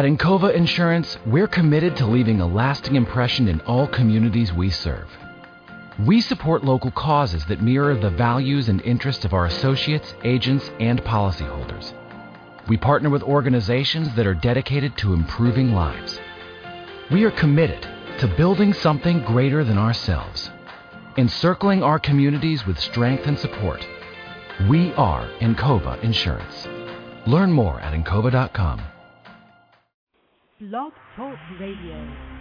At Encova Insurance, we're committed to leaving a lasting impression in all communities we serve. We support local causes that mirror the values and interests of our associates, agents, and policyholders. We partner with organizations that are dedicated to improving lives. We are committed to building something greater than ourselves, encircling our communities with strength and support. We are Encova Insurance. Learn more at Encova.com. Blog Talk Radio.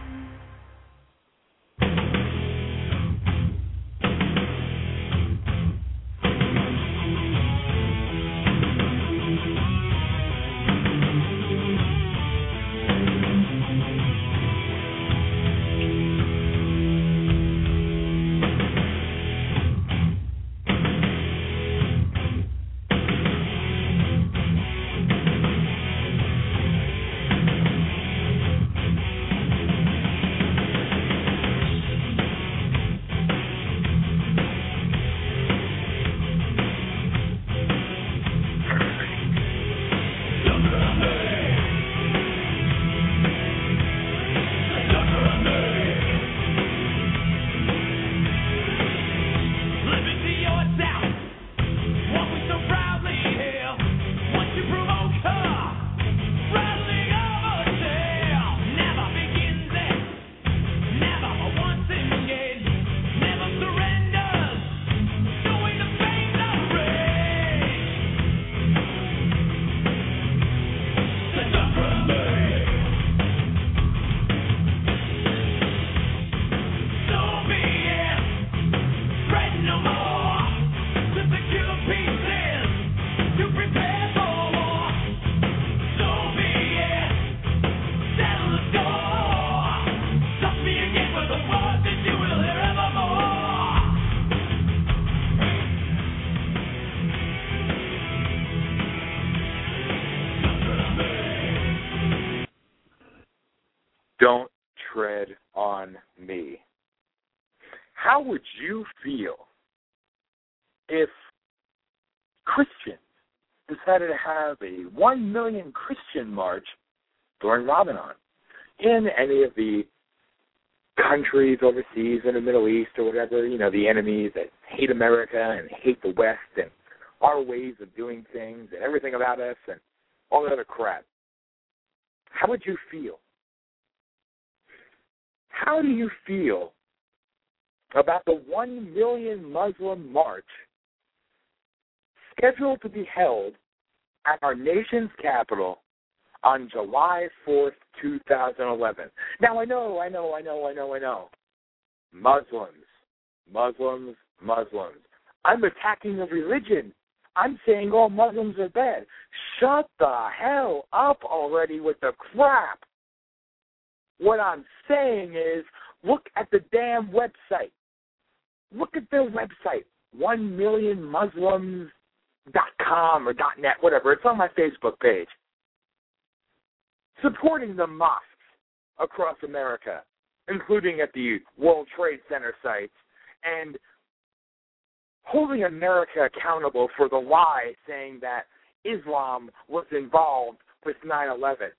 Decided to have a one million Christian march during Ramadan in any of the countries overseas in the Middle East or whatever, you know, the enemies that hate America and hate the West and our ways of doing things and everything about us and all that other crap. How would you feel? How do you feel about the 1 million Muslim march scheduled to be held at our nation's capital on July 4th, 2011? Now, I know, I know, I know, I know, I know. Muslims, Muslims, Muslims. I'm attacking a religion. I'm saying all Muslims are bad. Shut the hell up already with the crap. What I'm saying is, look at the damn website. Look at their website, one million Muslims dot com or dot net, whatever. It's on my Facebook page. Supporting the mosques across America, including at the World Trade Center sites, and holding America accountable for the lie saying that Islam was involved with 9 11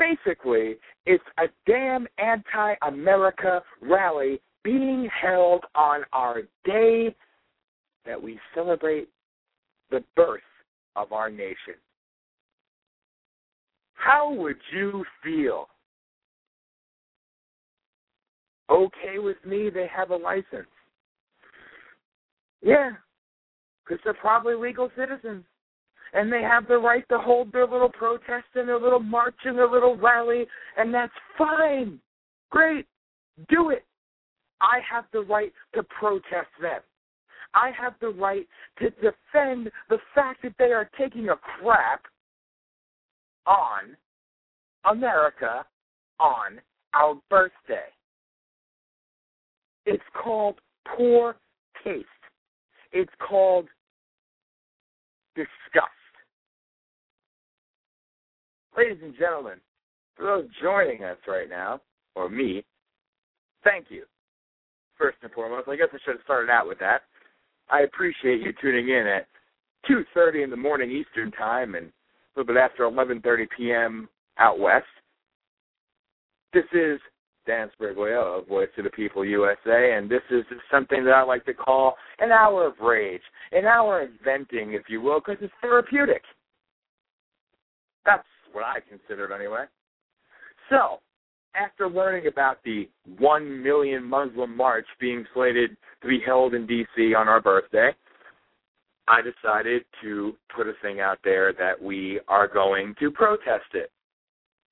basically it's a damn anti America rally being held on our day that we celebrate the birth of our nation. How would you feel? Okay with me, they have a license. Yeah, because they're probably legal citizens and they have the right to hold their little protest and their little march and their little rally, and that's fine. Great. Do it. I have the right to protest them. I have the right to defend the fact that they are taking a crap on America on our birthday. It's called poor taste. It's called disgust. Ladies and gentlemen, for those joining us right now, or me, thank you. First and foremost, I guess I should have started out with that. I appreciate you tuning in at 2:30 in the morning Eastern Time and a little bit after 11:30 p.m. out west. This is Dan Sbriglio of Voice of the People USA, and this is something that I like to call an hour of rage, an hour of venting, if you will, because it's therapeutic. That's what I consider it anyway. So, after learning about the 1 million Muslim march being slated to be held in D.C. on our birthday, I decided to put a thing out there that we are going to protest it.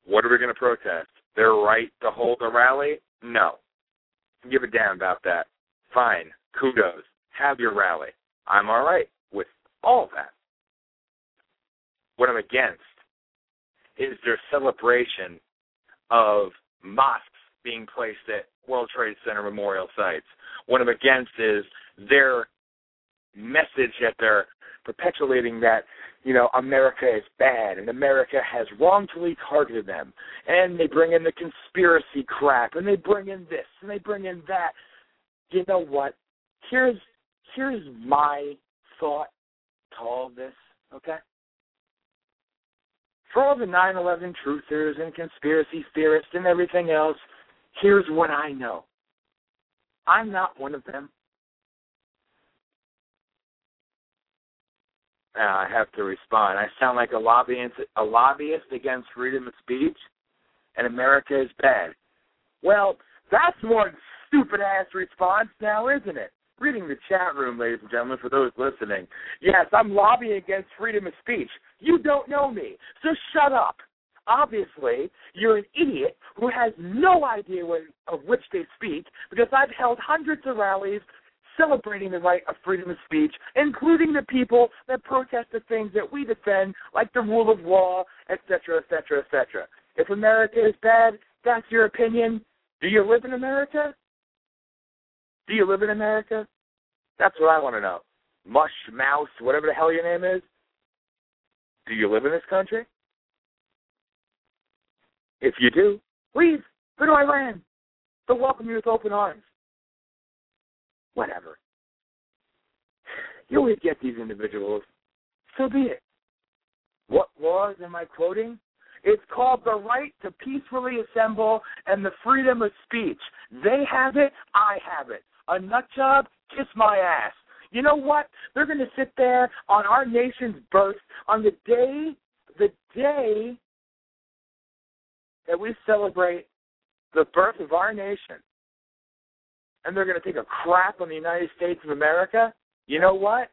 What are we going to protest? Their right to hold a rally? No. Give a damn about that. Fine. Kudos. Have your rally. I'm all right with all that. What I'm against is their celebration of mosques being placed at World Trade Center memorial sites. What I'm against is their message that they're perpetuating that you know America is bad and America has wrongfully targeted them, and they bring in the conspiracy crap and they bring in this and they bring in that. You know what? Here's here's my thought to all this. Okay. For all the 9/11 truthers and conspiracy theorists and everything else, here's what I know. I'm not one of them. Uh, I have to respond. I sound like a lobbyist, a lobbyist against freedom of speech, and America is bad. Well, that's one stupid ass response now, isn't it? Reading the chat room, ladies and gentlemen, for those listening. Yes, I'm lobbying against freedom of speech. You don't know me, so shut up. Obviously, you're an idiot who has no idea what, of which they speak because I've held hundreds of rallies celebrating the right of freedom of speech, including the people that protest the things that we defend, like the rule of law, etc., etc., etc. If America is bad, that's your opinion. Do you live in America? Do you live in America? That's what I want to know. Mush, mouse, whatever the hell your name is. Do you live in this country? If you do, leave. Where do I land? They'll welcome you with open arms whatever. You always get these individuals. So be it. What laws am I quoting? It's called the right to peacefully assemble and the freedom of speech. They have it, I have it. A nut job, kiss my ass. You know what? They're going to sit there on our nation's birth on the day, the day that we celebrate the birth of our nation and they're going to take a crap on the United States of America, you know what?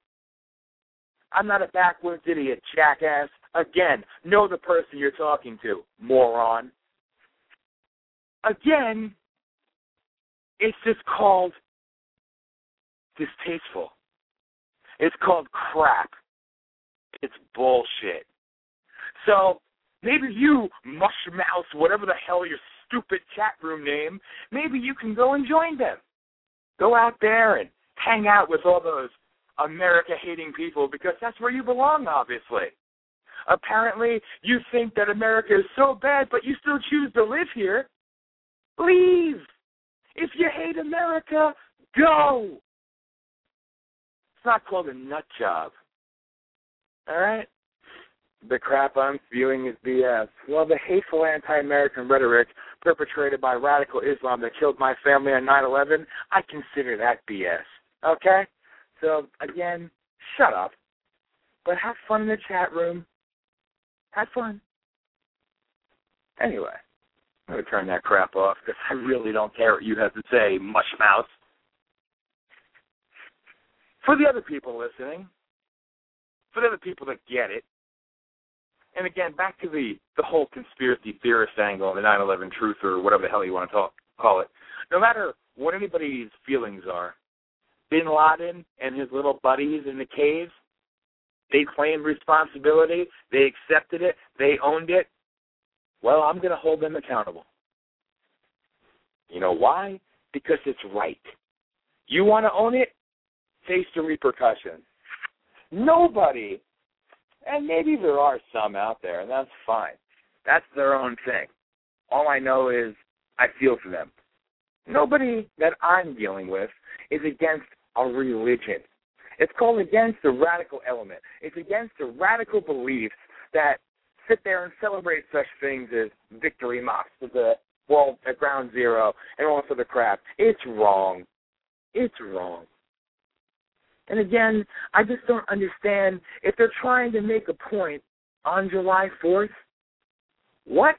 I'm not a backwoods idiot, jackass. Again, know the person you're talking to, moron. Again, it's just called distasteful. It's called crap. It's bullshit. So maybe you, mush mouse, whatever the hell your stupid chat room name, maybe you can go and join them. Go out there and hang out with all those America hating people because that's where you belong, obviously. Apparently, you think that America is so bad, but you still choose to live here. Leave. If you hate America, go. It's not called a nut job. All right? The crap I'm spewing is BS. Well, the hateful anti American rhetoric perpetrated by radical Islam that killed my family on 9 11, I consider that BS. Okay? So, again, shut up. But have fun in the chat room. Have fun. Anyway, I'm going to turn that crap off because I really don't care what you have to say, mush mouse. For the other people listening, for the other people that get it, and again, back to the the whole conspiracy theorist angle the 9/11 truth or whatever the hell you want to talk, call it. No matter what anybody's feelings are, Bin Laden and his little buddies in the cave, they claimed responsibility, they accepted it, they owned it. Well, I'm going to hold them accountable. You know why? Because it's right. You want to own it? Face the repercussions. Nobody and maybe there are some out there, and that's fine. That's their own thing. All I know is I feel for them. Nobody that I'm dealing with is against a religion. It's called against the radical element. It's against the radical beliefs that sit there and celebrate such things as victory mosques, the well, at ground zero and all for the crap. It's wrong. It's wrong. And again, I just don't understand if they're trying to make a point on July 4th, what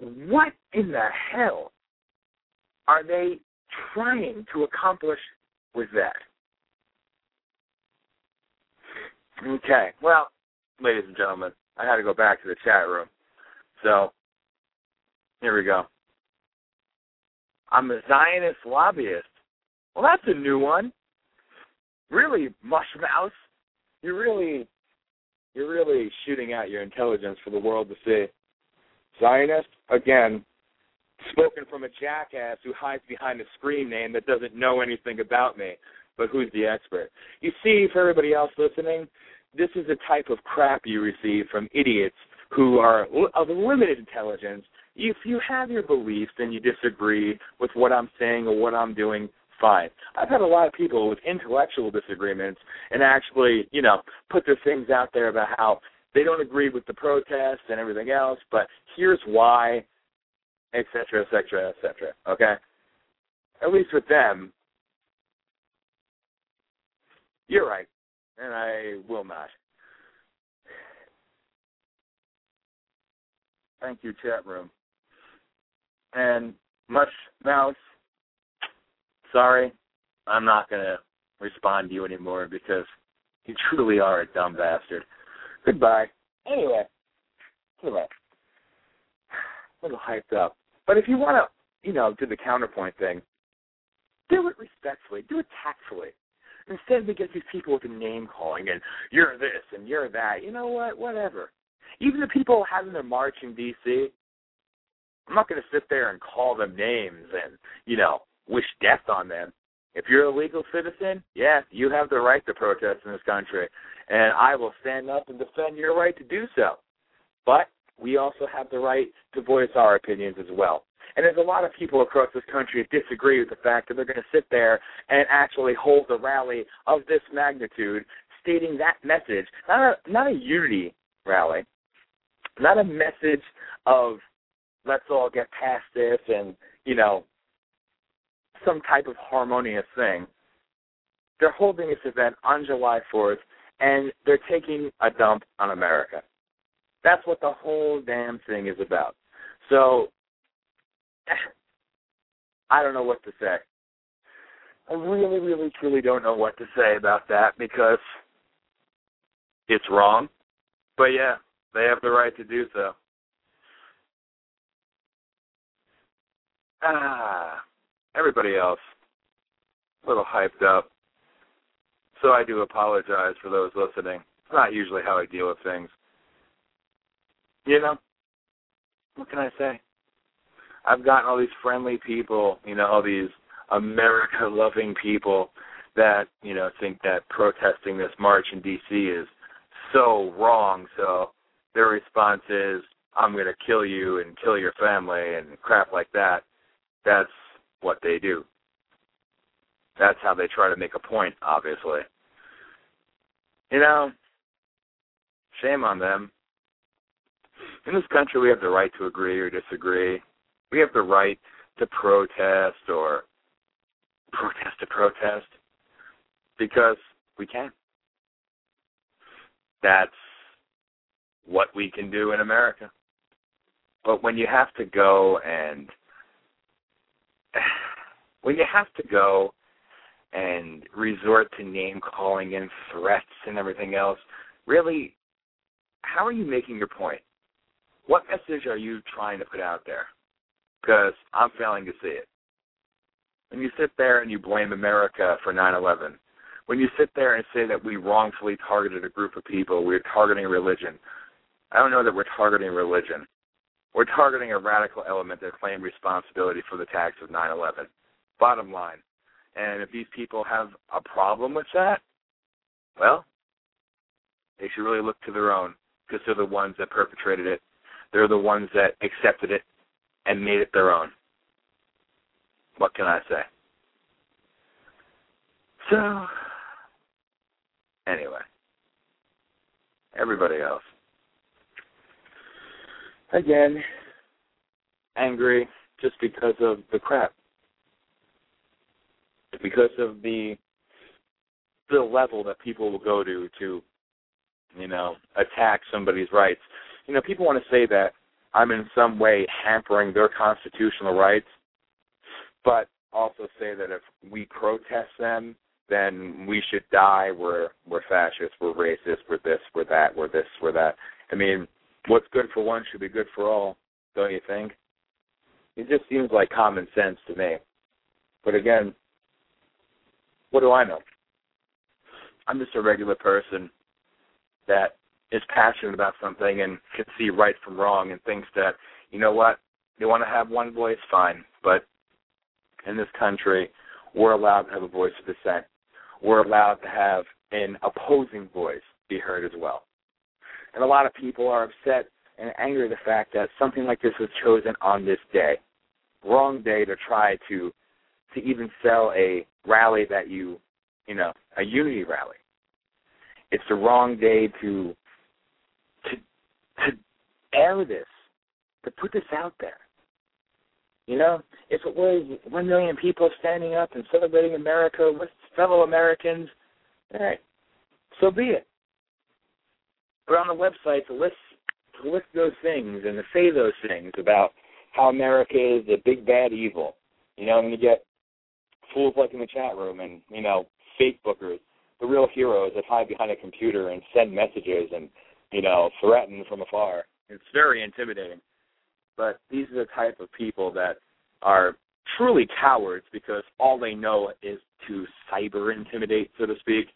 what in the hell are they trying to accomplish with that? Okay, well, ladies and gentlemen, I had to go back to the chat room. So, here we go. I'm a Zionist lobbyist. Well, that's a new one. Really, Mushmouse? You're really, you're really shooting out your intelligence for the world to see. Zionist, again, spoken from a jackass who hides behind a screen name that doesn't know anything about me, but who's the expert. You see, for everybody else listening, this is the type of crap you receive from idiots who are of limited intelligence. If you have your beliefs and you disagree with what I'm saying or what I'm doing, fine. I've had a lot of people with intellectual disagreements and actually, you know, put their things out there about how they don't agree with the protests and everything else, but here's why, et cetera, et cetera, et cetera. Okay? At least with them, you're right, and I will not. Thank you, chat room. And much mouse. Sorry, I'm not gonna respond to you anymore because you truly are a dumb bastard. Goodbye. Anyway, anyway, a little hyped up. But if you want to, you know, do the counterpoint thing, do it respectfully, do it tactfully. Instead, we get these people with the name calling and you're this and you're that. You know what? Whatever. Even the people having their march in D.C., I'm not going to sit there and call them names and, you know, wish death on them. If you're a legal citizen, yes, you have the right to protest in this country, and I will stand up and defend your right to do so. But we also have the right to voice our opinions as well. And there's a lot of people across this country that disagree with the fact that they're going to sit there and actually hold a rally of this magnitude, stating that message, not a not a unity rally, not a message of let's all get past this and you know some type of harmonious thing. They're holding this event on July 4th, and they're taking a dump on America. That's what the whole damn thing is about. So, I don't know what to say. I really, really, truly don't know what to say about that because it's wrong. But yeah, they have the right to do so. Ah, everybody else, a little hyped up. So I do apologize for those listening. It's not usually how I deal with things. You know, what can I say? I've gotten all these friendly people, you know, all these America loving people that, you know, think that protesting this march in DC is so wrong. So their response is, I'm going to kill you and kill your family and crap like that. That's what they do. That's how they try to make a point, obviously. You know, shame on them. In this country, we have the right to agree or disagree. We have the right to protest or protest to protest because we can. That's what we can do in America. But when you have to go and when you have to go and resort to name calling and threats and everything else, really, how are you making your point? What message are you trying to put out there? Because I'm failing to see it. When you sit there and you blame America for 9 11, when you sit there and say that we wrongfully targeted a group of people, we're targeting religion, I don't know that we're targeting religion. We're targeting a radical element that claimed responsibility for the attacks of 9 11. Bottom line. And if these people have a problem with that, well, they should really look to their own because they're the ones that perpetrated it. They're the ones that accepted it and made it their own. What can I say? So, anyway, everybody else. Again, angry just because of the crap. Because of the the level that people will go to to, you know, attack somebody's rights. You know, people want to say that I'm in some way hampering their constitutional rights, but also say that if we protest them, then we should die. We're we're fascists. We're racist. We're this. We're that. We're this. We're that. I mean, what's good for one should be good for all, don't you think? It just seems like common sense to me. But again, what do I know? I'm just a regular person that is passionate about something and can see right from wrong and thinks that, you know what, you want to have one voice, fine. But in this country, we're allowed to have a voice of dissent. We're allowed to have an opposing voice be heard as well. And a lot of people are upset and angry at the fact that something like this was chosen on this day. Wrong day to try to to even sell a rally that you you know, a unity rally. It's the wrong day to to to air this, to put this out there. You know, if it was one million people standing up and celebrating America with fellow Americans, all right, so be it. But on the website to list to list those things and to say those things about how America is the big bad evil, you know, and you get fools like in the chat room and you know fake bookers, the real heroes that hide behind a computer and send messages and, you know, threaten from afar. It's very intimidating. But these are the type of people that are truly cowards because all they know is to cyber intimidate, so to speak.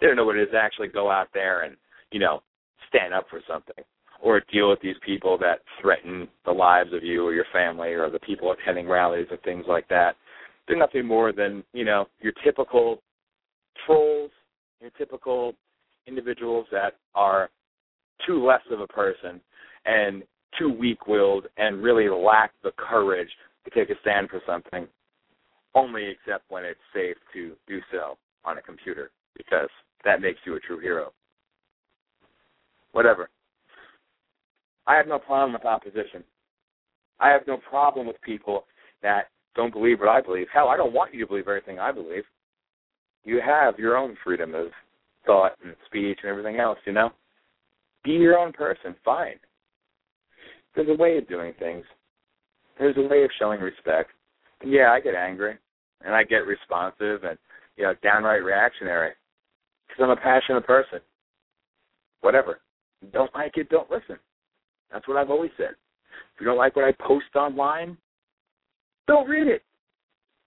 They don't know what it is to actually go out there and, you know, stand up for something or deal with these people that threaten the lives of you or your family or the people attending rallies and things like that. They're nothing more than, you know, your typical trolls, your typical individuals that are too less of a person and too weak willed and really lack the courage to take a stand for something, only except when it's safe to do so on a computer, because that makes you a true hero. Whatever. I have no problem with opposition. I have no problem with people that don't believe what I believe. Hell, I don't want you to believe everything I believe you have your own freedom of thought and speech and everything else, you know? Be your own person, fine. There's a way of doing things. There's a way of showing respect. And yeah, I get angry and I get responsive and, you know, downright reactionary because I'm a passionate person. Whatever. Don't like it, don't listen. That's what I've always said. If you don't like what I post online, don't read it.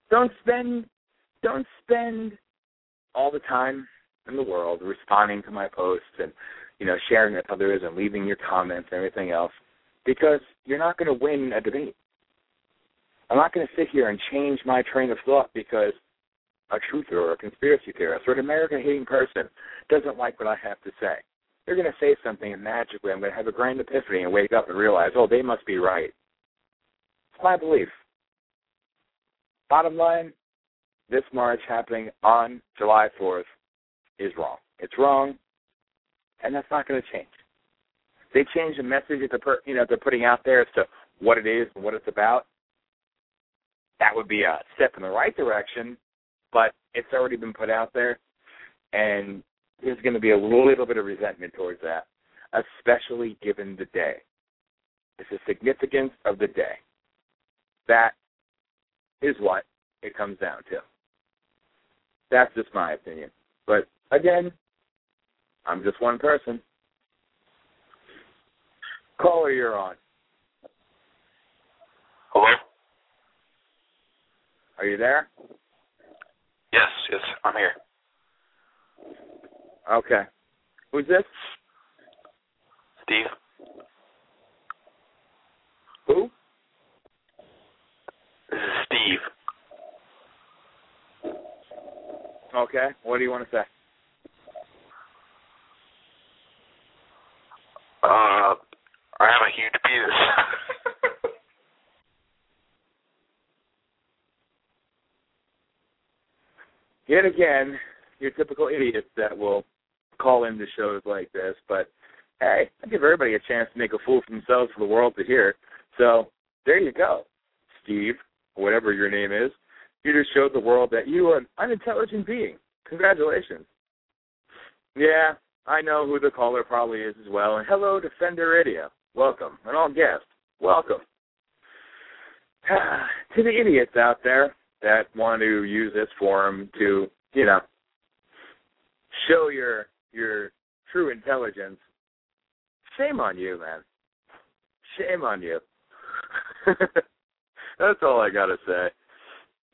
Don't spend don't spend all the time in the world responding to my posts and you know sharing with others and leaving your comments and everything else because you're not going to win a debate. I'm not going to sit here and change my train of thought because a truther or a conspiracy theorist or an American hating person doesn't like what I have to say. They're going to say something and magically I'm going to have a grand epiphany and wake up and realize, oh, they must be right. It's my belief. Bottom line, this march happening on July 4th is wrong. It's wrong, and that's not going to change. They change the message that they're, you know, they're putting out there as to what it is and what it's about. That would be a step in the right direction, but it's already been put out there, and there's going to be a little bit of resentment towards that, especially given the day. It's the significance of the day. That is what it comes down to. That's just my opinion. But again, I'm just one person. Caller, you're on. Hello? Are you there? Yes, yes, I'm here. Okay. Who's this? Steve. Who? This is Steve. Okay. What do you want to say? Uh, I have a huge penis. Yet again, your typical idiots that will call into shows like this. But hey, I give everybody a chance to make a fool of themselves for the world to hear. So there you go, Steve, whatever your name is. You just showed the world that you are an unintelligent being. Congratulations. Yeah, I know who the caller probably is as well. And hello, Defender Radio. Welcome. And all guests, welcome. to the idiots out there that want to use this forum to, you know, show your your true intelligence. Shame on you, man. Shame on you. That's all I gotta say.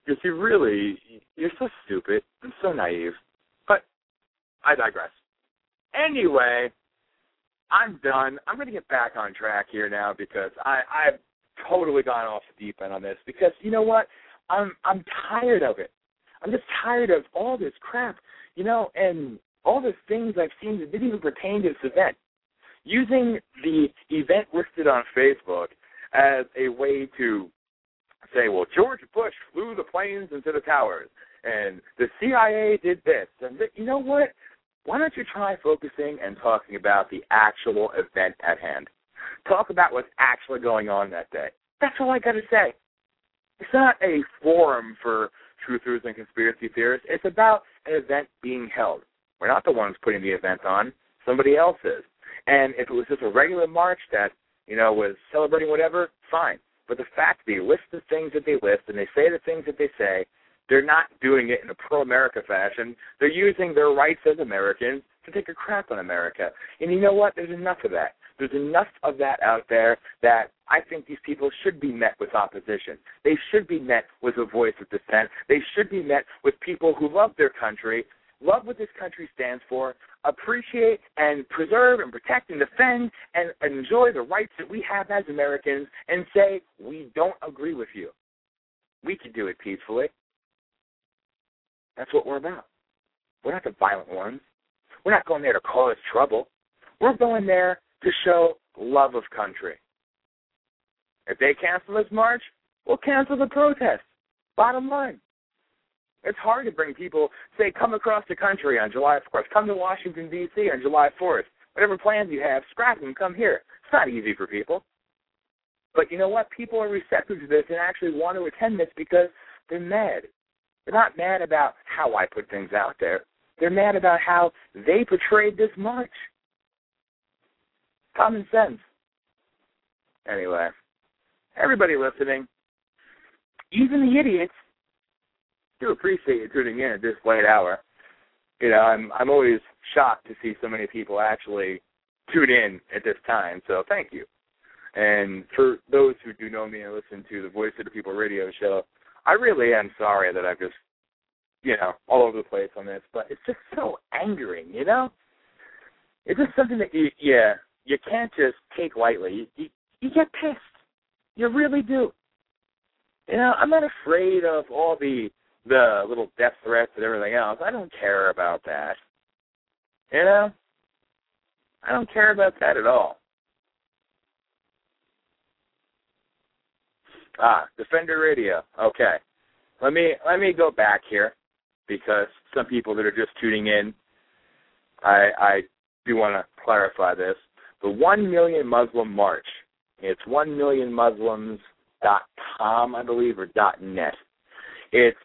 Because you really, you're so stupid and so naive. But I digress. Anyway, I'm done. I'm to get back on track here now because I, I've totally gone off the deep end on this. Because you know what? I'm I'm tired of it. I'm just tired of all this crap, you know, and all the things I've seen that didn't even pertain to this event. Using the event listed on Facebook as a way to say, well, George Bush flew the planes into the towers, and the CIA did this, and th- you know what? Why don't you try focusing and talking about the actual event at hand? Talk about what's actually going on that day. That's all I got to say. It's not a forum for truthers and conspiracy theorists. It's about an event being held. We're not the ones putting the event on. Somebody else is. And if it was just a regular march that, you know, was celebrating whatever, fine. But the fact that they list the things that they list and they say the things that they say, they're not doing it in a pro America fashion. They're using their rights as Americans to take a crap on America. And you know what? There's enough of that. There's enough of that out there that I think these people should be met with opposition. They should be met with a voice of dissent. They should be met with people who love their country love what this country stands for, appreciate and preserve and protect and defend and enjoy the rights that we have as Americans, and say, we don't agree with you. We can do it peacefully. That's what we're about. We're not the violent ones. We're not going there to cause trouble. We're going there to show love of country. If they cancel this march, we'll cancel the protest. Bottom line. It's hard to bring people, say, come across the country on July 4th, come to Washington, D.C. on July 4th. Whatever plans you have, scrap them, come here. It's not easy for people. But you know what? People are receptive to this and actually want to attend this because they're mad. They're not mad about how I put things out there. They're mad about how they portrayed this march. Common sense. Anyway, everybody listening, even the idiots, do appreciate you tuning in at this late hour. You know, I'm I'm always shocked to see so many people actually tune in at this time. So thank you. And for those who do know me and listen to the Voice of the People radio show, I really am sorry that I've just, you know, all over the place on this. But it's just so angering, you know. It's just something that you, yeah, you can't just take lightly. You, you, you get pissed. You really do. You know, I'm not afraid of all the the little death threats and everything else. I don't care about that. You know? I don't care about that at all. Ah, Defender Radio. Okay. Let me let me go back here because some people that are just tuning in, I I do want to clarify this. The one million Muslim march. It's one million Muslims dot com, I believe, or dot net. It's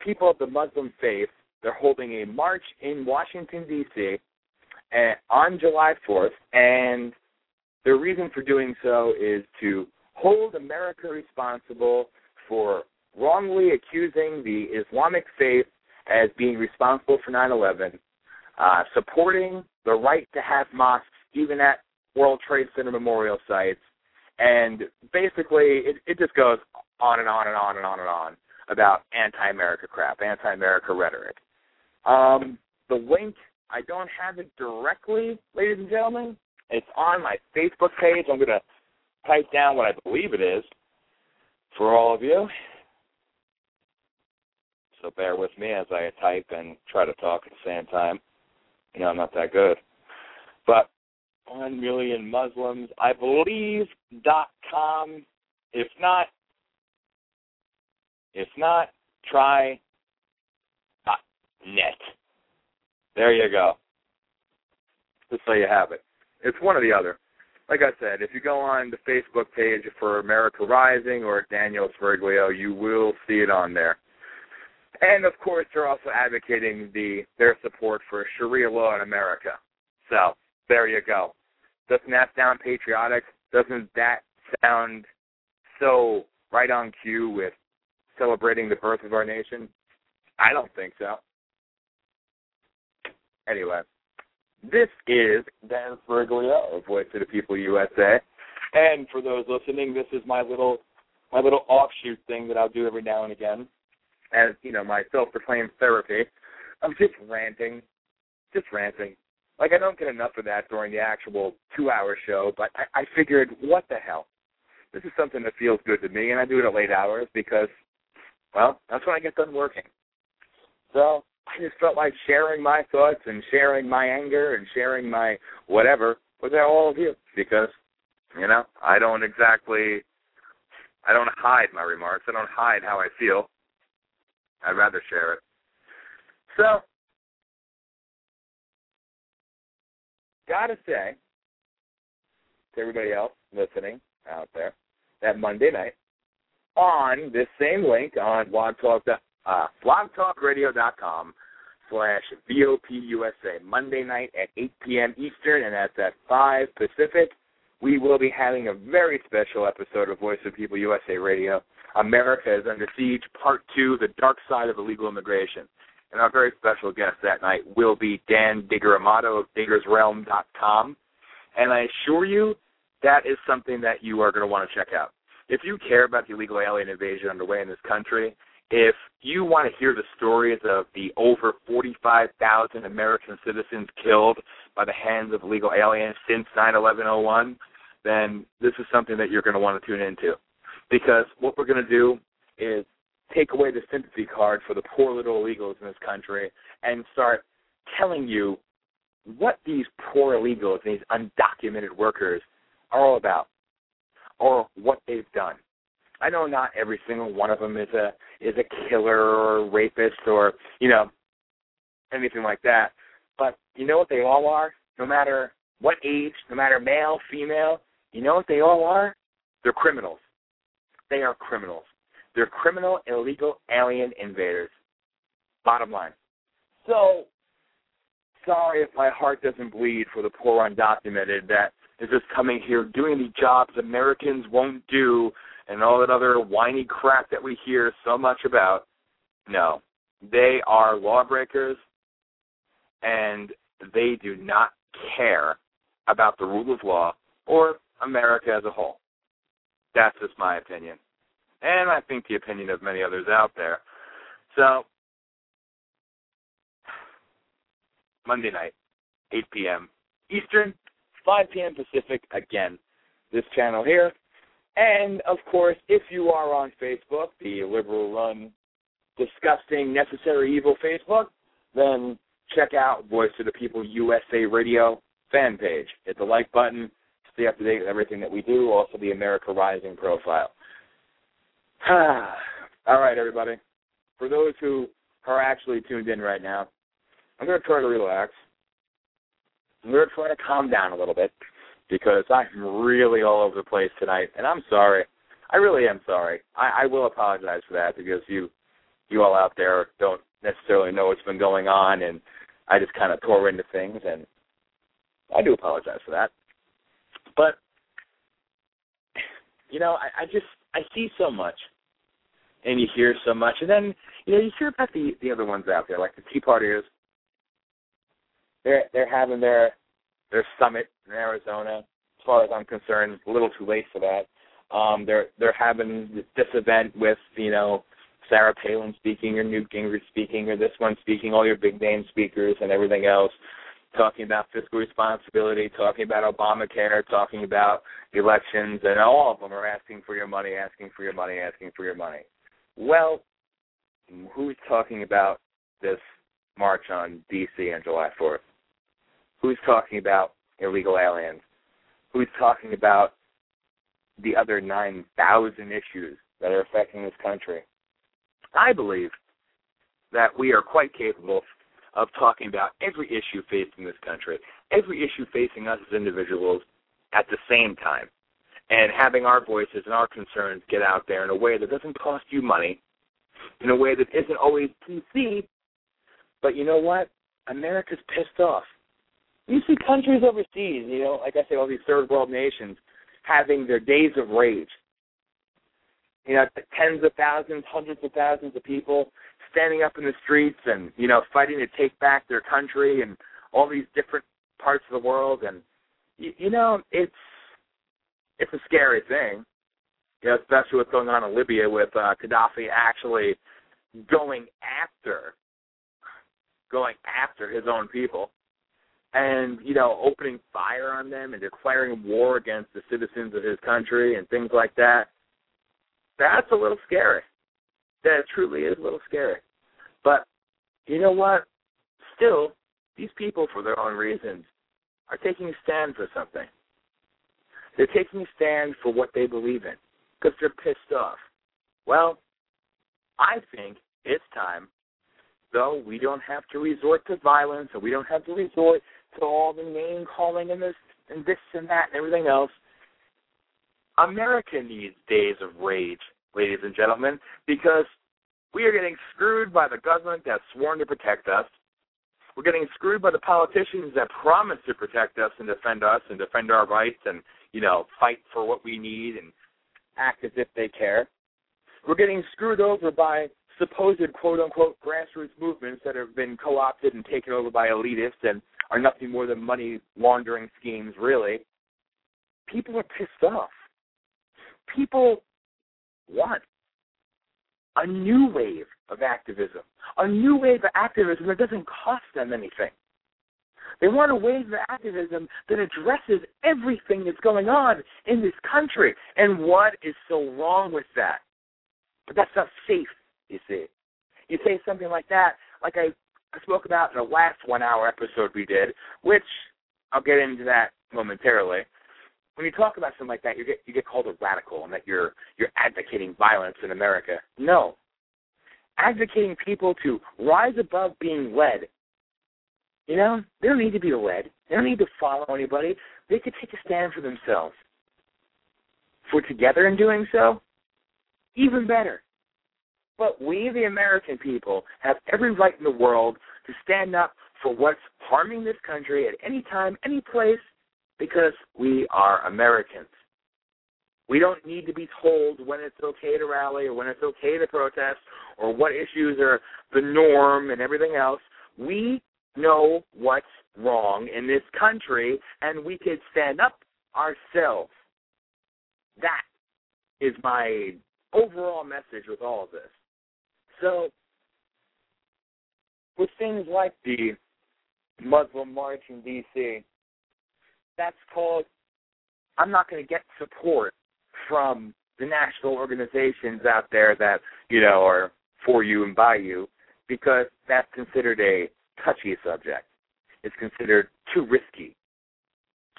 people of the Muslim faith, they're holding a march in Washington, D.C. on July 4th, and the reason for doing so is to hold America responsible for wrongly accusing the Islamic faith as being responsible for 9 11, uh, supporting the right to have mosques even at World Trade Center memorial sites, and basically it, it just goes on and on and on and on and on about anti-America crap, anti-America rhetoric. Um, the link, I don't have it directly, ladies and gentlemen. It's on my Facebook page. I'm going to type down what I believe it is for all of you. So bear with me as I type and try to talk at the same time. You know, I'm not that good. But one million Muslims, I believe, dot com. If not, if not, try net. There you go. Just so you have it. It's one or the other. like I said, if you go on the Facebook page for America Rising or Daniel Sbriglio, you will see it on there. And of course, they're also advocating the their support for Sharia law in America. So there you go. Doesn't that sound patriotic? Doesn't that sound so right on cue with celebrating the birth of our nation? I don't think so. Anyway, this is Dan Sbriglio of Voice of the People USA. And for those listening, this is my little my little offshoot thing that I'll do every now and again as, you know, my self proclaimed therapy. I'm just ranting. Just ranting. Like I don't get enough of that during the actual two hour show, but I, I figured what the hell? This is something that feels good to me and I do it at late hours because well, that's when I get done working. So I just felt like sharing my thoughts and sharing my anger and sharing my whatever with all of you because, you know, I don't exactly, I don't hide my remarks. I don't hide how I feel. I'd rather share it. So, gotta say to everybody else listening out there that Monday night on this same link on Blog Talk, uh, blogtalkradio.com slash VOPUSA, Monday night at 8 p.m. Eastern, and that's at 5 Pacific. We will be having a very special episode of Voice of People USA Radio. America is Under Siege, Part 2, The Dark Side of Illegal Immigration. And our very special guest that night will be Dan Digger of diggersrealm.com. And I assure you, that is something that you are going to want to check out. If you care about the illegal alien invasion underway in this country, if you want to hear the stories of the over 45,000 American citizens killed by the hands of illegal aliens since 9/11/01, then this is something that you're going to want to tune into. Because what we're going to do is take away the sympathy card for the poor little illegals in this country and start telling you what these poor illegals and these undocumented workers are all about or what they've done. I know not every single one of them is a is a killer or a rapist or you know anything like that, but you know what they all are. No matter what age, no matter male, female, you know what they all are? They're criminals. They are criminals. They're criminal, illegal alien invaders. Bottom line. So, sorry if my heart doesn't bleed for the poor undocumented that is just coming here doing the jobs Americans won't do and all that other whiny crap that we hear so much about. No. They are lawbreakers and they do not care about the rule of law or America as a whole. That's just my opinion. And I think the opinion of many others out there. So, Monday night, 8 p.m. Eastern, 5 p.m. Pacific, again, this channel here. And, of course, if you are on Facebook, the liberal run, disgusting, necessary evil Facebook, then check out Voice of the People USA Radio fan page. Hit the like button, stay up to date with everything that we do, also the America Rising profile. All right, everybody. For those who are actually tuned in right now, I'm going to try to relax. Going to to calm down a little bit because I'm really all over the place tonight, and I'm sorry. I really am sorry. I, I will apologize for that because you, you all out there don't necessarily know what's been going on, and I just kind of tore into things, and I do apologize for that. But you know, I, I just I see so much, and you hear so much, and then you know you hear about the the other ones out there, like the Tea Partiers. They're they're having their their summit in Arizona. As far as I'm concerned, it's a little too late for that. Um, they're they're having this event with you know Sarah Palin speaking or Newt Gingrich speaking or this one speaking, all your big name speakers and everything else talking about fiscal responsibility, talking about Obamacare, talking about elections, and all of them are asking for your money, asking for your money, asking for your money. Well, who's talking about this march on D.C. on July 4th? Who's talking about illegal aliens? Who's talking about the other 9,000 issues that are affecting this country? I believe that we are quite capable of talking about every issue facing this country, every issue facing us as individuals, at the same time and having our voices and our concerns get out there in a way that doesn't cost you money, in a way that isn't always PC. But you know what? America's pissed off. You see countries overseas, you know, like I say, all these third world nations having their days of rage. You know, tens of thousands, hundreds of thousands of people standing up in the streets and, you know, fighting to take back their country and all these different parts of the world and you, you know, it's it's a scary thing. You know, especially what's going on in Libya with uh, Gaddafi actually going after going after his own people and you know opening fire on them and declaring war against the citizens of his country and things like that that's a little scary. That truly is a little scary. But you know what? Still these people for their own reasons are taking a stand for something. They're taking a stand for what they believe in because they're pissed off. Well i think it's time though we don't have to resort to violence and we don't have to resort to all the name calling and this and this and that and everything else. America needs days of rage, ladies and gentlemen, because we are getting screwed by the government that's sworn to protect us. We're getting screwed by the politicians that promise to protect us and defend us and defend our rights and, you know, fight for what we need and act as if they care. We're getting screwed over by supposed quote unquote grassroots movements that have been co opted and taken over by elitists and are nothing more than money laundering schemes, really. People are pissed off. People want a new wave of activism, a new wave of activism that doesn't cost them anything. They want a wave of activism that addresses everything that's going on in this country. And what is so wrong with that? But that's not safe, you see. You say something like that, like I I spoke about in the last one hour episode we did, which I'll get into that momentarily. When you talk about something like that, you get you get called a radical and that you're you're advocating violence in America. No. Advocating people to rise above being led. You know, they don't need to be led. They don't need to follow anybody. They could take a stand for themselves. We're together in doing so, even better. But we, the American people, have every right in the world to stand up for what's harming this country at any time, any place, because we are Americans. We don't need to be told when it's okay to rally or when it's okay to protest or what issues are the norm and everything else. We know what's wrong in this country and we could stand up ourselves. That is my overall message with all of this. So, with things like the Muslim March in D.C., that's called, I'm not going to get support from the national organizations out there that, you know, are for you and by you, because that's considered a touchy subject. It's considered too risky.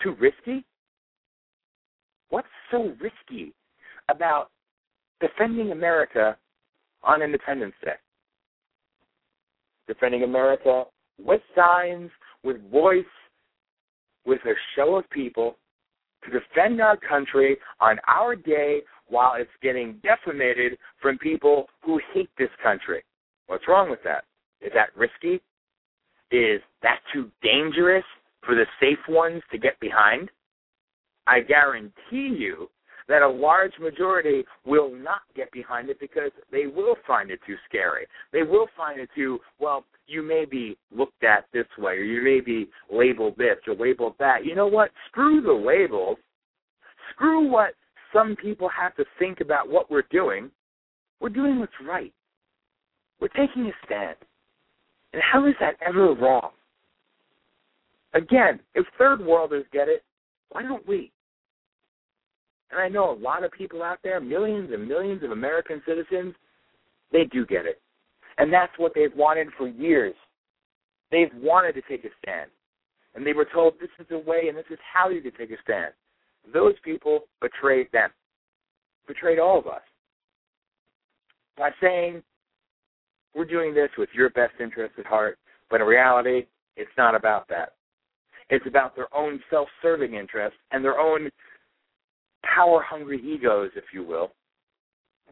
Too risky? What's so risky about defending America on Independence Day. Defending America with signs, with voice, with a show of people to defend our country on our day while it's getting decimated from people who hate this country. What's wrong with that? Is that risky? Is that too dangerous for the safe ones to get behind? I guarantee you that a large majority will not get behind it because they will find it too scary. They will find it too, well, you may be looked at this way, or you may be labeled this or labeled that. You know what? Screw the labels. Screw what some people have to think about what we're doing. We're doing what's right. We're taking a stand. And how is that ever wrong? Again, if third worlders get it, why don't we? And I know a lot of people out there, millions and millions of American citizens, they do get it. And that's what they've wanted for years. They've wanted to take a stand. And they were told this is the way and this is how you can take a stand. Those people betrayed them, betrayed all of us by saying, we're doing this with your best interest at heart, but in reality, it's not about that. It's about their own self-serving interests and their own power-hungry egos, if you will,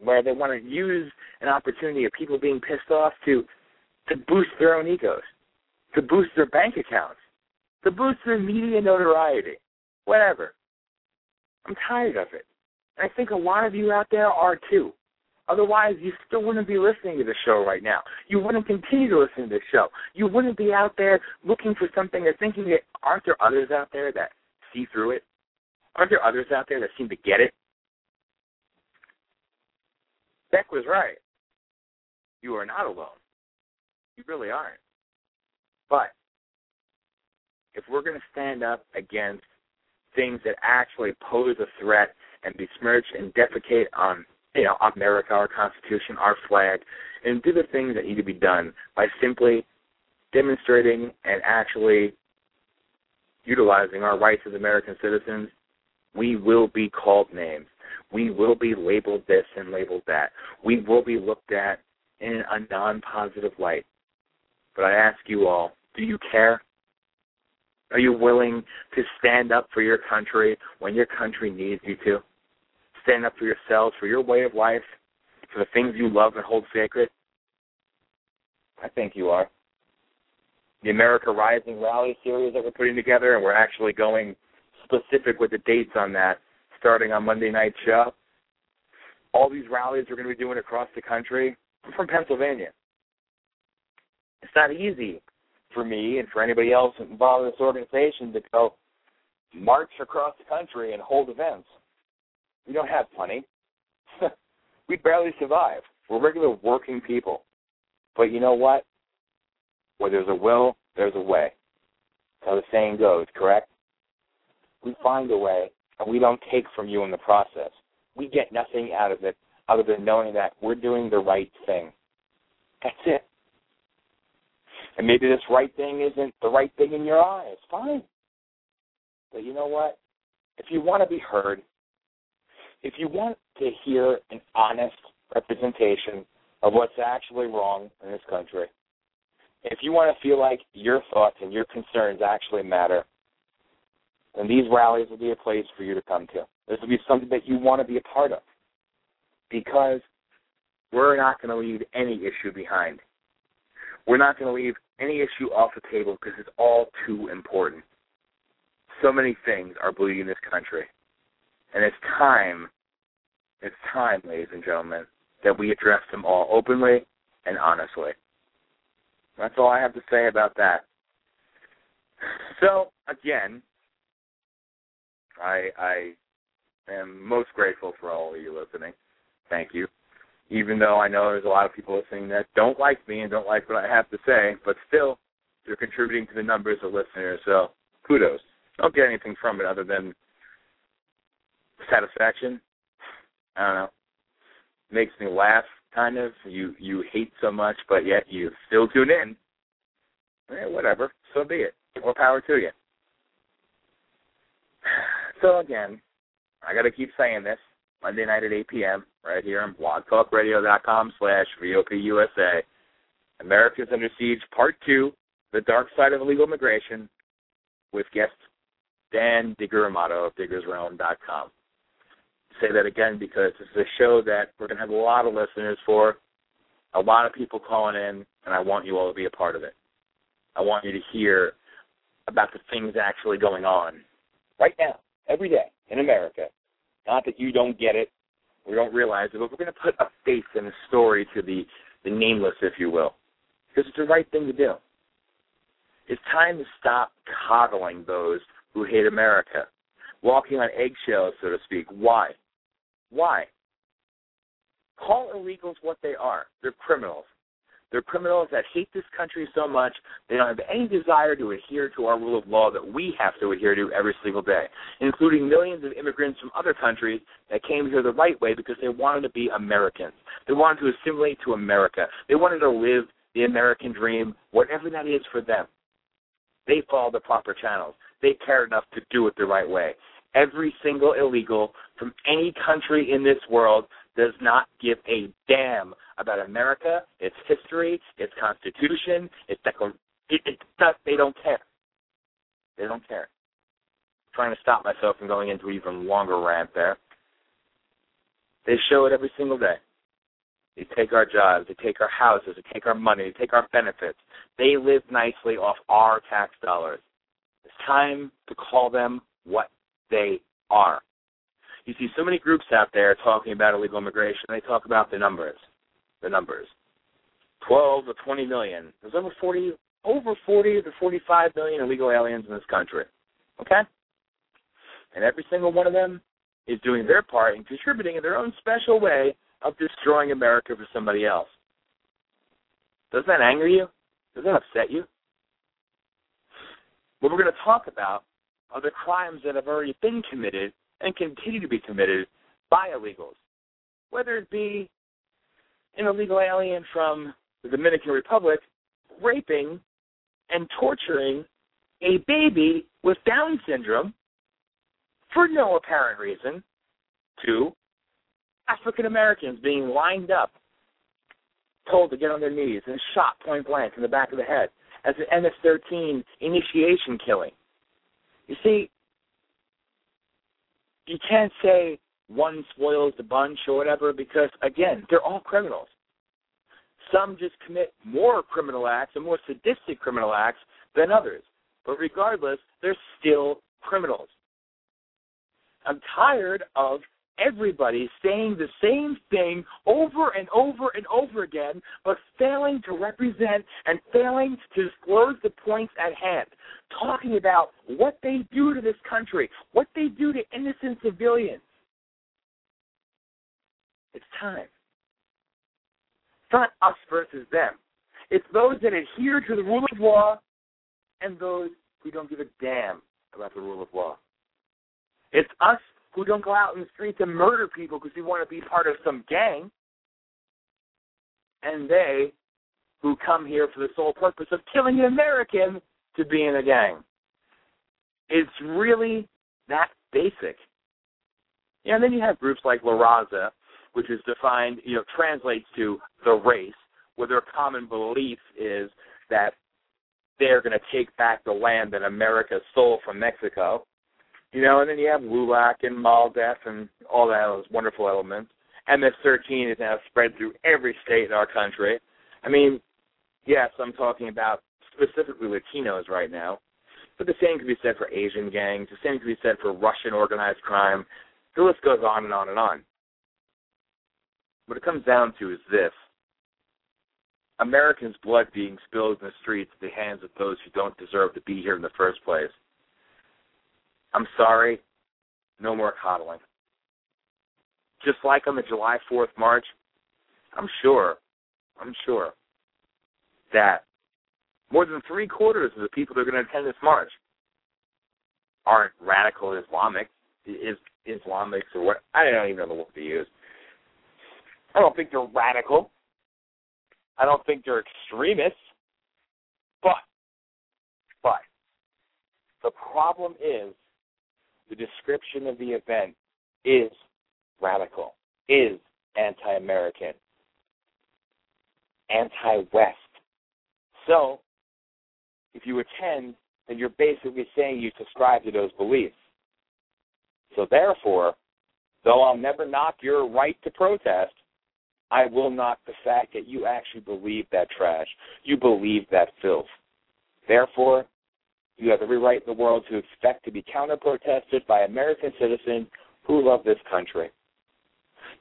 where they want to use an opportunity of people being pissed off to to boost their own egos, to boost their bank accounts, to boost their media notoriety, whatever. I'm tired of it. And I think a lot of you out there are too. Otherwise, you still wouldn't be listening to the show right now. You wouldn't continue to listen to the show. You wouldn't be out there looking for something or thinking aren't there others out there that see through it? Aren't there others out there that seem to get it? Beck was right. You are not alone. You really aren't. But if we're going to stand up against things that actually pose a threat and besmirch and defecate on you know America, our Constitution, our flag, and do the things that need to be done by simply demonstrating and actually utilizing our rights as American citizens, we will be called names. We will be labeled this and labeled that. We will be looked at in a non positive light. But I ask you all, do you care? Are you willing to stand up for your country when your country needs you to? Stand up for yourselves, for your way of life, for the things you love and hold sacred? I think you are. The America Rising rally series that we're putting together, and we're actually going specific with the dates on that starting on Monday night show. All these rallies we're going to be doing across the country. I'm from Pennsylvania. It's not easy for me and for anybody else involved in this organization to go march across the country and hold events. We don't have money. we barely survive. We're regular working people. But you know what? Where there's a will, there's a way. That's how the saying goes, correct? We find a way, and we don't take from you in the process. We get nothing out of it other than knowing that we're doing the right thing. That's it. And maybe this right thing isn't the right thing in your eyes. Fine. But you know what? If you want to be heard, if you want to hear an honest representation of what's actually wrong in this country, if you want to feel like your thoughts and your concerns actually matter, then these rallies will be a place for you to come to. This will be something that you want to be a part of because we're not going to leave any issue behind. We're not going to leave any issue off the table because it's all too important. So many things are bleeding this country. And it's time, it's time, ladies and gentlemen, that we address them all openly and honestly. That's all I have to say about that. So, again, I I am most grateful for all of you listening. Thank you even though I know there's a lot of people listening that don't like me and don't like what I have to say, but still, you're contributing to the numbers of listeners. So kudos. Don't get anything from it other than satisfaction. I don't know. Makes me laugh, kind of. You you hate so much, but yet you still tune in. Eh, whatever. So be it. More power to you. So again, I got to keep saying this. Monday night at 8 p.m. right here on blogtalkradio.com slash VOPUSA. America's Under Siege Part 2, The Dark Side of Illegal Immigration, with guest Dan Digger-Amato of diggersrealm.com. Say that again because this is a show that we're going to have a lot of listeners for, a lot of people calling in, and I want you all to be a part of it. I want you to hear about the things actually going on right now, every day in America not that you don't get it or don't realize it, but we're going to put a face and a story to the, the nameless, if you will, because it's the right thing to do. It's time to stop coddling those who hate America, walking on eggshells, so to speak. Why? Why? Call illegals what they are. They're criminals. They're criminals that hate this country so much they don't have any desire to adhere to our rule of law that we have to adhere to every single day, including millions of immigrants from other countries that came here the right way because they wanted to be Americans. They wanted to assimilate to America. They wanted to live the American dream, whatever that is for them. They followed the proper channels. They cared enough to do it the right way. Every single illegal from any country in this world does not give a damn about America, its history, its constitution, its declaration. It, it, they don't care. They don't care. I'm trying to stop myself from going into an even longer rant there. They show it every single day. They take our jobs, they take our houses, they take our money, they take our benefits. They live nicely off our tax dollars. It's time to call them what they are. You see so many groups out there talking about illegal immigration. They talk about the numbers, the numbers. 12 to 20 million. There's over 40, over 40 to 45 million illegal aliens in this country. Okay? And every single one of them is doing their part and contributing in their own special way of destroying America for somebody else. Does that anger you? Does that upset you? What we're going to talk about are the crimes that have already been committed and continue to be committed by illegals, whether it be an illegal alien from the Dominican Republic raping and torturing a baby with Down syndrome for no apparent reason, to African Americans being lined up, told to get on their knees, and shot point blank in the back of the head as an MS 13 initiation killing. You see, you can't say one spoils the bunch or whatever because, again, they're all criminals. Some just commit more criminal acts and more sadistic criminal acts than others. But regardless, they're still criminals. I'm tired of everybody saying the same thing over and over and over again, but failing to represent and failing to disclose the points at hand. Talking about what they do to this country, what they do to innocent civilians. It's time. It's not us versus them. It's those that adhere to the rule of law and those who don't give a damn about the rule of law. It's us who don't go out in the streets and murder people because we want to be part of some gang, and they who come here for the sole purpose of killing an American to be in a gang. It's really that basic. Yeah, and then you have groups like La Raza, which is defined, you know, translates to the race, where their common belief is that they're going to take back the land that America stole from Mexico. You know, and then you have LULAC and MALDEF and all that, those wonderful elements. MS-13 is now spread through every state in our country. I mean, yes, I'm talking about specifically Latinos right now, but the same could be said for Asian gangs. The same could be said for Russian organized crime. The list goes on and on and on. What it comes down to is this. Americans' blood being spilled in the streets at the hands of those who don't deserve to be here in the first place. I'm sorry, no more coddling. Just like on the July 4th march, I'm sure, I'm sure that more than three quarters of the people that are going to attend this march aren't radical Islamic, is Islamics or what? I don't even know the word to use. I don't think they're radical. I don't think they're extremists. But, but, the problem is the description of the event is radical, is anti American, anti West. So, if you attend, then you're basically saying you subscribe to those beliefs. So, therefore, though I'll never knock your right to protest, I will knock the fact that you actually believe that trash. You believe that filth. Therefore, you have every right in the world to expect to be counter protested by American citizens who love this country.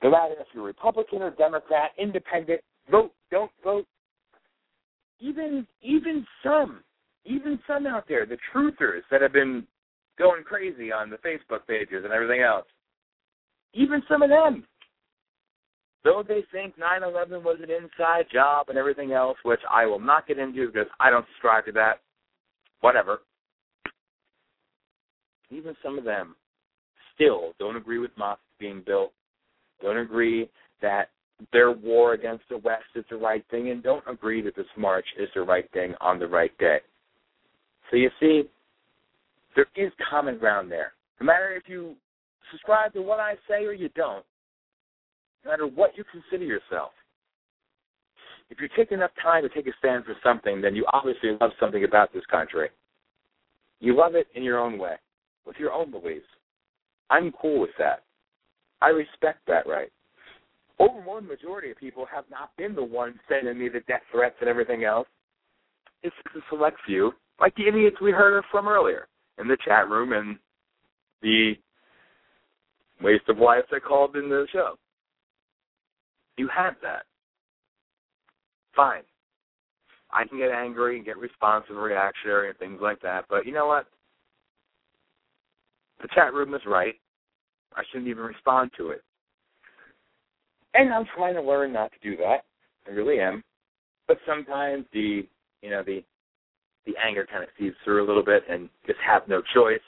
No matter if you're Republican or Democrat, independent, vote, don't vote. Even even some, even some out there, the truthers that have been going crazy on the Facebook pages and everything else. Even some of them, though they think 9/11 was an inside job and everything else, which I will not get into because I don't subscribe to that. Whatever even some of them still don't agree with mosques being built, don't agree that their war against the West is the right thing, and don't agree that this march is the right thing on the right day. So you see, there is common ground there. No matter if you subscribe to what I say or you don't, no matter what you consider yourself, if you take enough time to take a stand for something, then you obviously love something about this country. You love it in your own way, with your own beliefs. I'm cool with that. I respect that right. Overwhelming majority of people have not been the ones sending me the death threats and everything else. It's just a select few, like the idiots we heard from earlier in the chat room and the waste of life that called in the show. You have that. Fine. I can get angry and get responsive and reactionary and things like that, but you know what? The chat room is right. I shouldn't even respond to it. And I'm trying to learn not to do that. I really am. But sometimes the you know, the the anger kind of seeps through a little bit and just have no choice.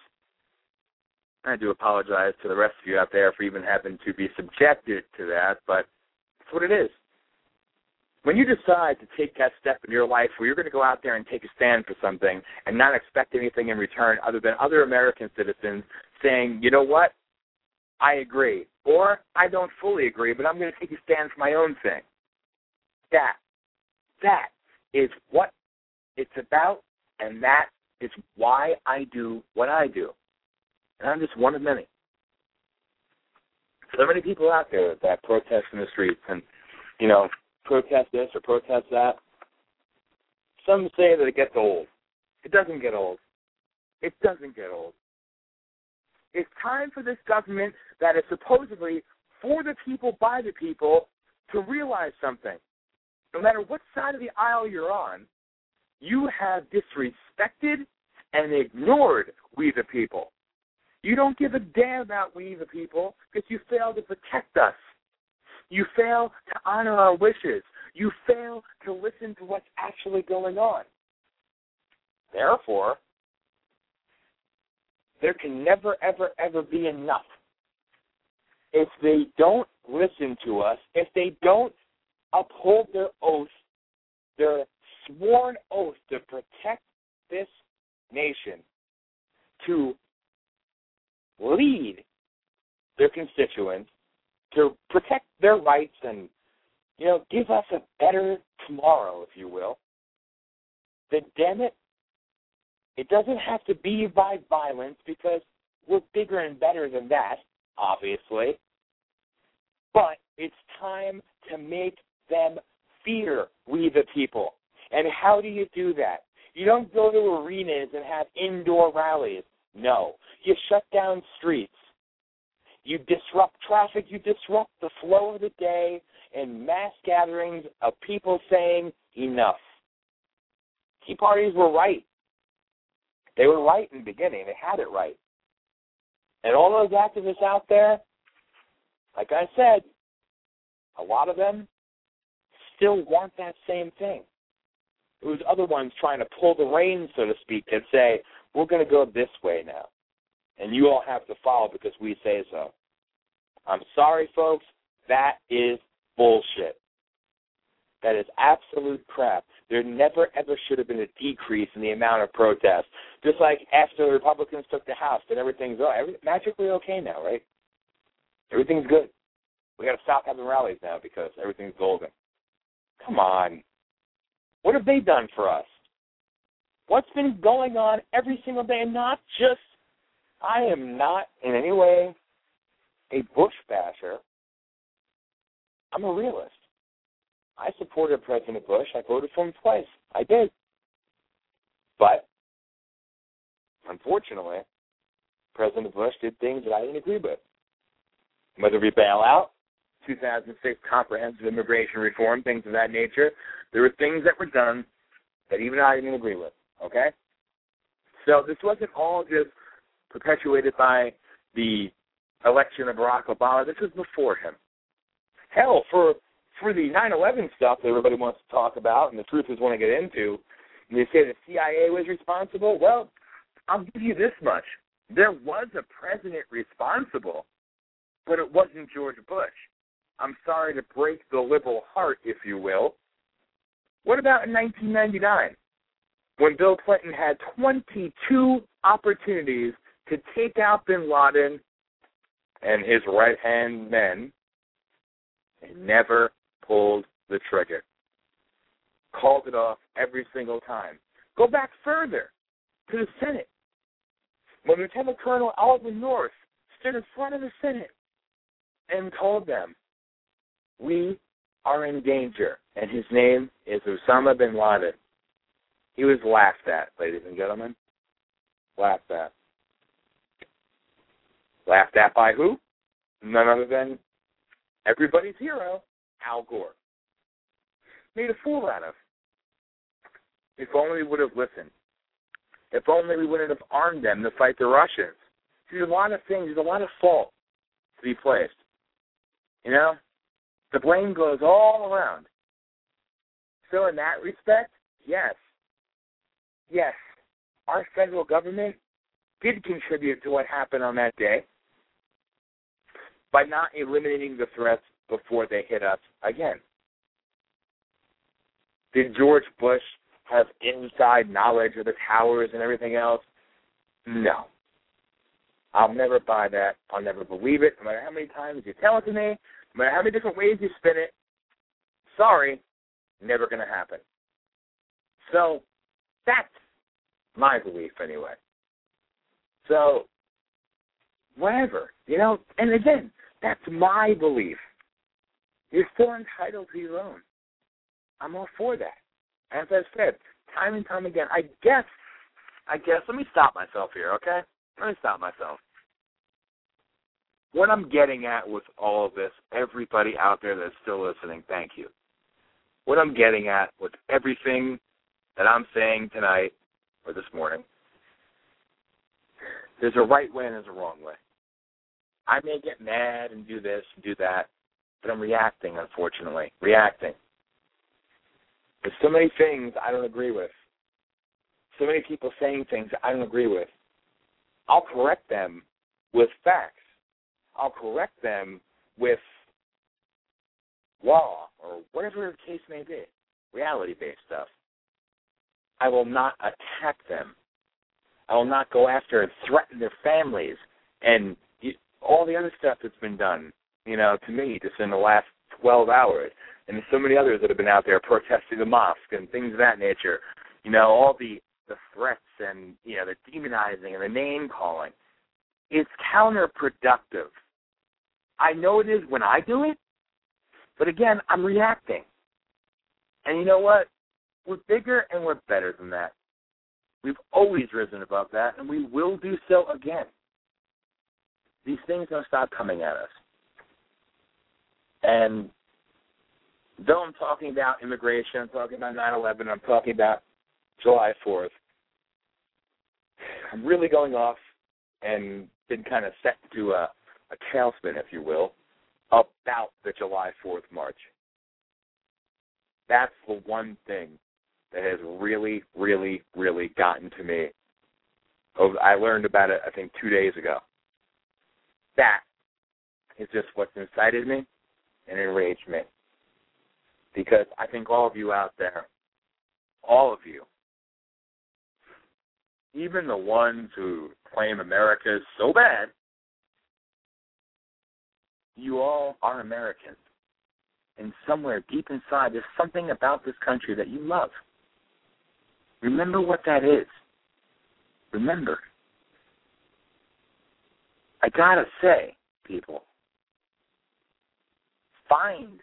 I do apologize to the rest of you out there for even having to be subjected to that, but it's what it is. When you decide to take that step in your life where you're going to go out there and take a stand for something and not expect anything in return other than other American citizens saying, you know what, I agree, or I don't fully agree, but I'm going to take a stand for my own thing. That, that is what it's about, and that is why I do what I do. And I'm just one of many. So many people out there that protest in the streets and, you know, protest this or protest that. Some say that it gets old. It doesn't get old. It doesn't get old. It's time for this government that is supposedly for the people, by the people, to realize something. No matter what side of the aisle you're on, you have disrespected and ignored we the people. You don't give a damn about we the people because you fail to protect us. You fail to honor our wishes. You fail to listen to what's actually going on. Therefore, there can never, ever, ever be enough. If they don't listen to us, if they don't uphold their oath, their sworn oath to protect this nation, to lead their constituents, to protect their rights and, you know, give us a better tomorrow, if you will, then damn it, it doesn't have to be by violence because we're bigger and better than that, obviously. But it's time to make them fear we the people. And how do you do that? You don't go to arenas and have indoor rallies. No. You shut down streets. You disrupt traffic. You disrupt the flow of the day and mass gatherings of people saying enough. Tea parties were right. They were right in the beginning. They had it right. And all those activists out there, like I said, a lot of them still want that same thing. It was other ones trying to pull the reins, so to speak, and say, we're going to go this way now. And you all have to follow because we say so. I'm sorry, folks. That is bullshit. That is absolute crap. There never, ever should have been a decrease in the amount of protests. Just like after the Republicans took the House, that everything's oh, every, magically okay now, right? Everything's good. We got to stop having rallies now because everything's golden. Come on. What have they done for us? What's been going on every single day? And not just, I am not in any way a Bush basher. I'm a realist. I supported President Bush. I voted for him twice. I did. But, unfortunately, President Bush did things that I didn't agree with. Whether we bail out, 2006 comprehensive immigration reform, things of that nature. There were things that were done that even I didn't agree with. Okay, so this wasn't all just perpetuated by the election of Barack Obama. This was before him. Hell, for for the 9/11 stuff that everybody wants to talk about, and the truthers want to get into, and they say the CIA was responsible. Well, I'll give you this much: there was a president responsible, but it wasn't George Bush. I'm sorry to break the liberal heart, if you will. What about in 1999, when Bill Clinton had 22 opportunities to take out bin Laden and his right hand men and never pulled the trigger? Called it off every single time. Go back further to the Senate. when Lieutenant Colonel Oliver North stood in front of the Senate and told them, We are in danger, and his name is Osama bin Laden. He was laughed at, ladies and gentlemen. Laughed at. Laughed at by who? None other than everybody's hero, Al Gore. Made a fool out of. If only we would have listened. If only we wouldn't have armed them to fight the Russians. There's a lot of things, there's a lot of fault to be placed. You know? The blame goes all around. So in that respect, yes. Yes. Our federal government did contribute to what happened on that day by not eliminating the threats before they hit us again. Did George Bush have inside knowledge of the towers and everything else? No. I'll never buy that. I'll never believe it, no matter how many times you tell it to me, no matter how many different ways you spin it. Sorry, never going to happen. So that's my belief, anyway. So, whatever, you know, and again, that's my belief. You're still entitled to your own. I'm all for that. As I've said, time and time again, I guess, I guess, let me stop myself here, okay? Let me stop myself. What I'm getting at with all of this, everybody out there that's still listening, thank you. What I'm getting at with everything that I'm saying tonight or this morning, there's a right way and there's a wrong way. I may get mad and do this and do that, but I'm reacting, unfortunately. Reacting. There's so many things I don't agree with. So many people saying things I don't agree with. I'll correct them with facts. I'll correct them with law or whatever the case may be, reality based stuff. I will not attack them. I will not go after and threaten their families and all the other stuff that's been done, you know, to me just in the last 12 hours. And so many others that have been out there protesting the mosque and things of that nature. You know, all the the threats and you know the demonizing and the name calling. It's counterproductive. I know it is when I do it, but again, I'm reacting. And you know what? We're bigger and we're better than that. We've always risen above that, and we will do so again. These things don't stop coming at us. And though I'm talking about immigration, I'm talking about 9 11, I'm talking about July 4th, I'm really going off and been kind of set to a, a tailspin, if you will, about the July 4th march. That's the one thing that has really, really, really gotten to me. Oh, I learned about it, I think, two days ago. That is just what's incited me and enraged me. Because I think all of you out there, all of you, even the ones who claim America is so bad, you all are Americans. And somewhere deep inside, there's something about this country that you love. Remember what that is. Remember. I gotta say, people, find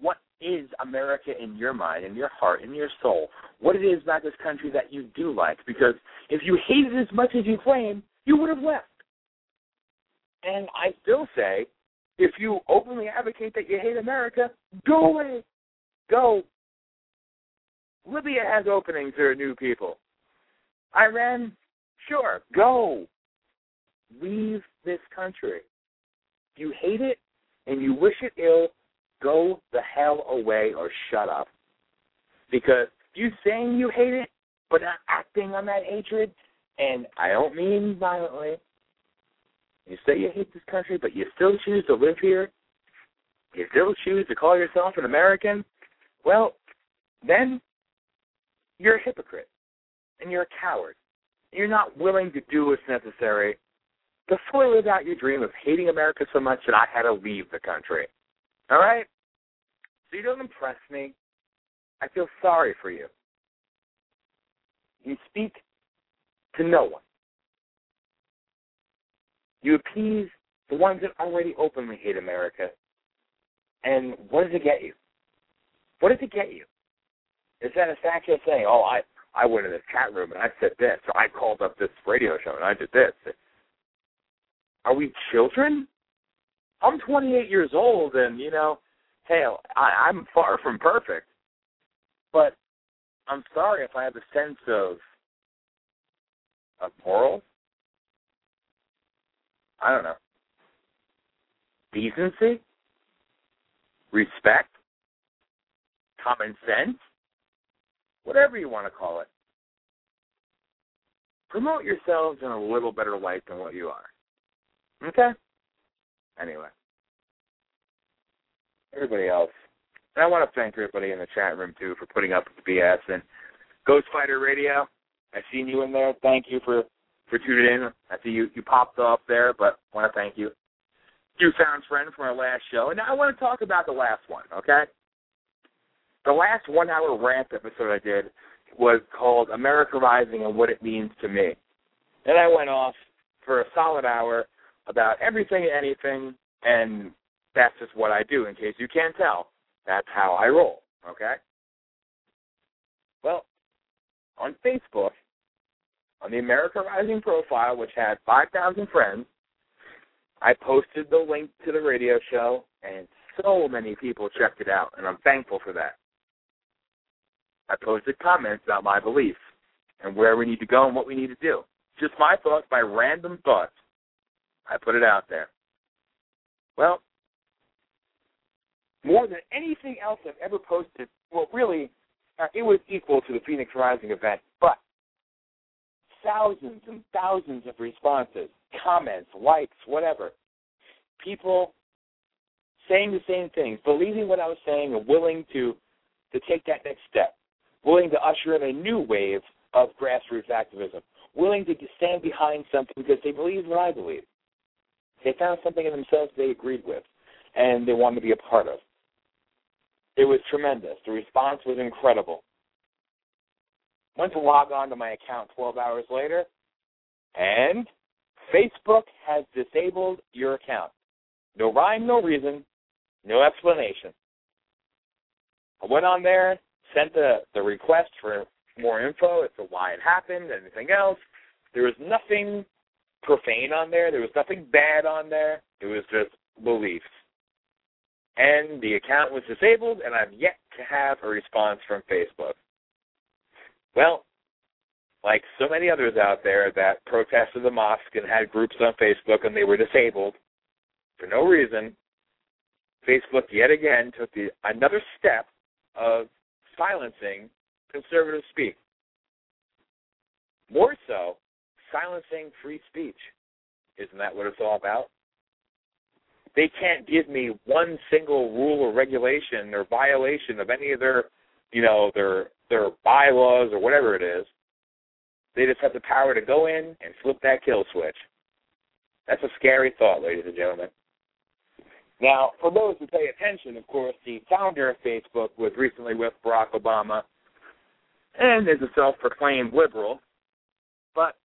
what is America in your mind, in your heart, in your soul. What it is about this country that you do like. Because if you hate it as much as you claim, you would have left. And I still say, if you openly advocate that you hate America, go away. Go. Libya has openings for new people. Iran, sure, go. Leave this country. You hate it and you wish it ill, go the hell away or shut up. Because you saying you hate it, but not acting on that hatred, and I don't mean violently. You say you hate this country, but you still choose to live here. You still choose to call yourself an American. Well, then you're a hypocrite, and you're a coward. You're not willing to do what's necessary to fully live out your dream of hating America so much that I had to leave the country. All right? So you don't impress me. I feel sorry for you. You speak to no one. You appease the ones that already openly hate America. And what does it get you? What does it get you? Is that a satisfaction saying, oh, I, I went in the chat room and I said this, or I called up this radio show and I did this? Are we children? I'm 28 years old, and you know, hell, I, I'm far from perfect. But I'm sorry if I have a sense of of moral. I don't know. Decency, respect, common sense, whatever you want to call it. Promote yourselves in a little better light than what you are. Okay? Anyway. Everybody else. And I want to thank everybody in the chat room too for putting up with the BS and Ghost Fighter Radio. I've seen you in there. Thank you for for tuning in. I see you you popped off there, but I want to thank you. You found friend from our last show, and now I want to talk about the last one. Okay, the last one hour rant episode I did was called America Rising and What It Means to Me, and I went off for a solid hour about everything and anything, and that's just what I do. In case you can't tell, that's how I roll. Okay. Well, on Facebook, on the America Rising profile, which had 5,000 friends, I posted the link to the radio show, and so many people checked it out, and I'm thankful for that. I posted comments about my beliefs and where we need to go and what we need to do. Just my thoughts, my random thoughts. I put it out there. Well, more than anything else I've ever posted, well, really, uh, it was equal to the Phoenix Rising event, but thousands and thousands of responses, comments, likes, whatever. People saying the same things, believing what I was saying, and willing to to take that next step, willing to usher in a new wave of grassroots activism, willing to stand behind something because they believe what I believe. They found something in themselves they agreed with, and they wanted to be a part of. It was tremendous. The response was incredible. Went to log on to my account 12 hours later, and Facebook has disabled your account. No rhyme, no reason, no explanation. I went on there, sent the, the request for more info as to why it happened, anything else. There was nothing profane on there. There was nothing bad on there. It was just beliefs and the account was disabled, and I've yet to have a response from Facebook. Well, like so many others out there that protested the mosque and had groups on Facebook and they were disabled for no reason, Facebook yet again took the, another step of silencing conservative speech. More so, silencing free speech. Isn't that what it's all about? they can't give me one single rule or regulation or violation of any of their, you know, their their bylaws or whatever it is. They just have the power to go in and flip that kill switch. That's a scary thought, ladies and gentlemen. Now, for those who pay attention, of course, the founder of Facebook was recently with Barack Obama and is a self proclaimed liberal. But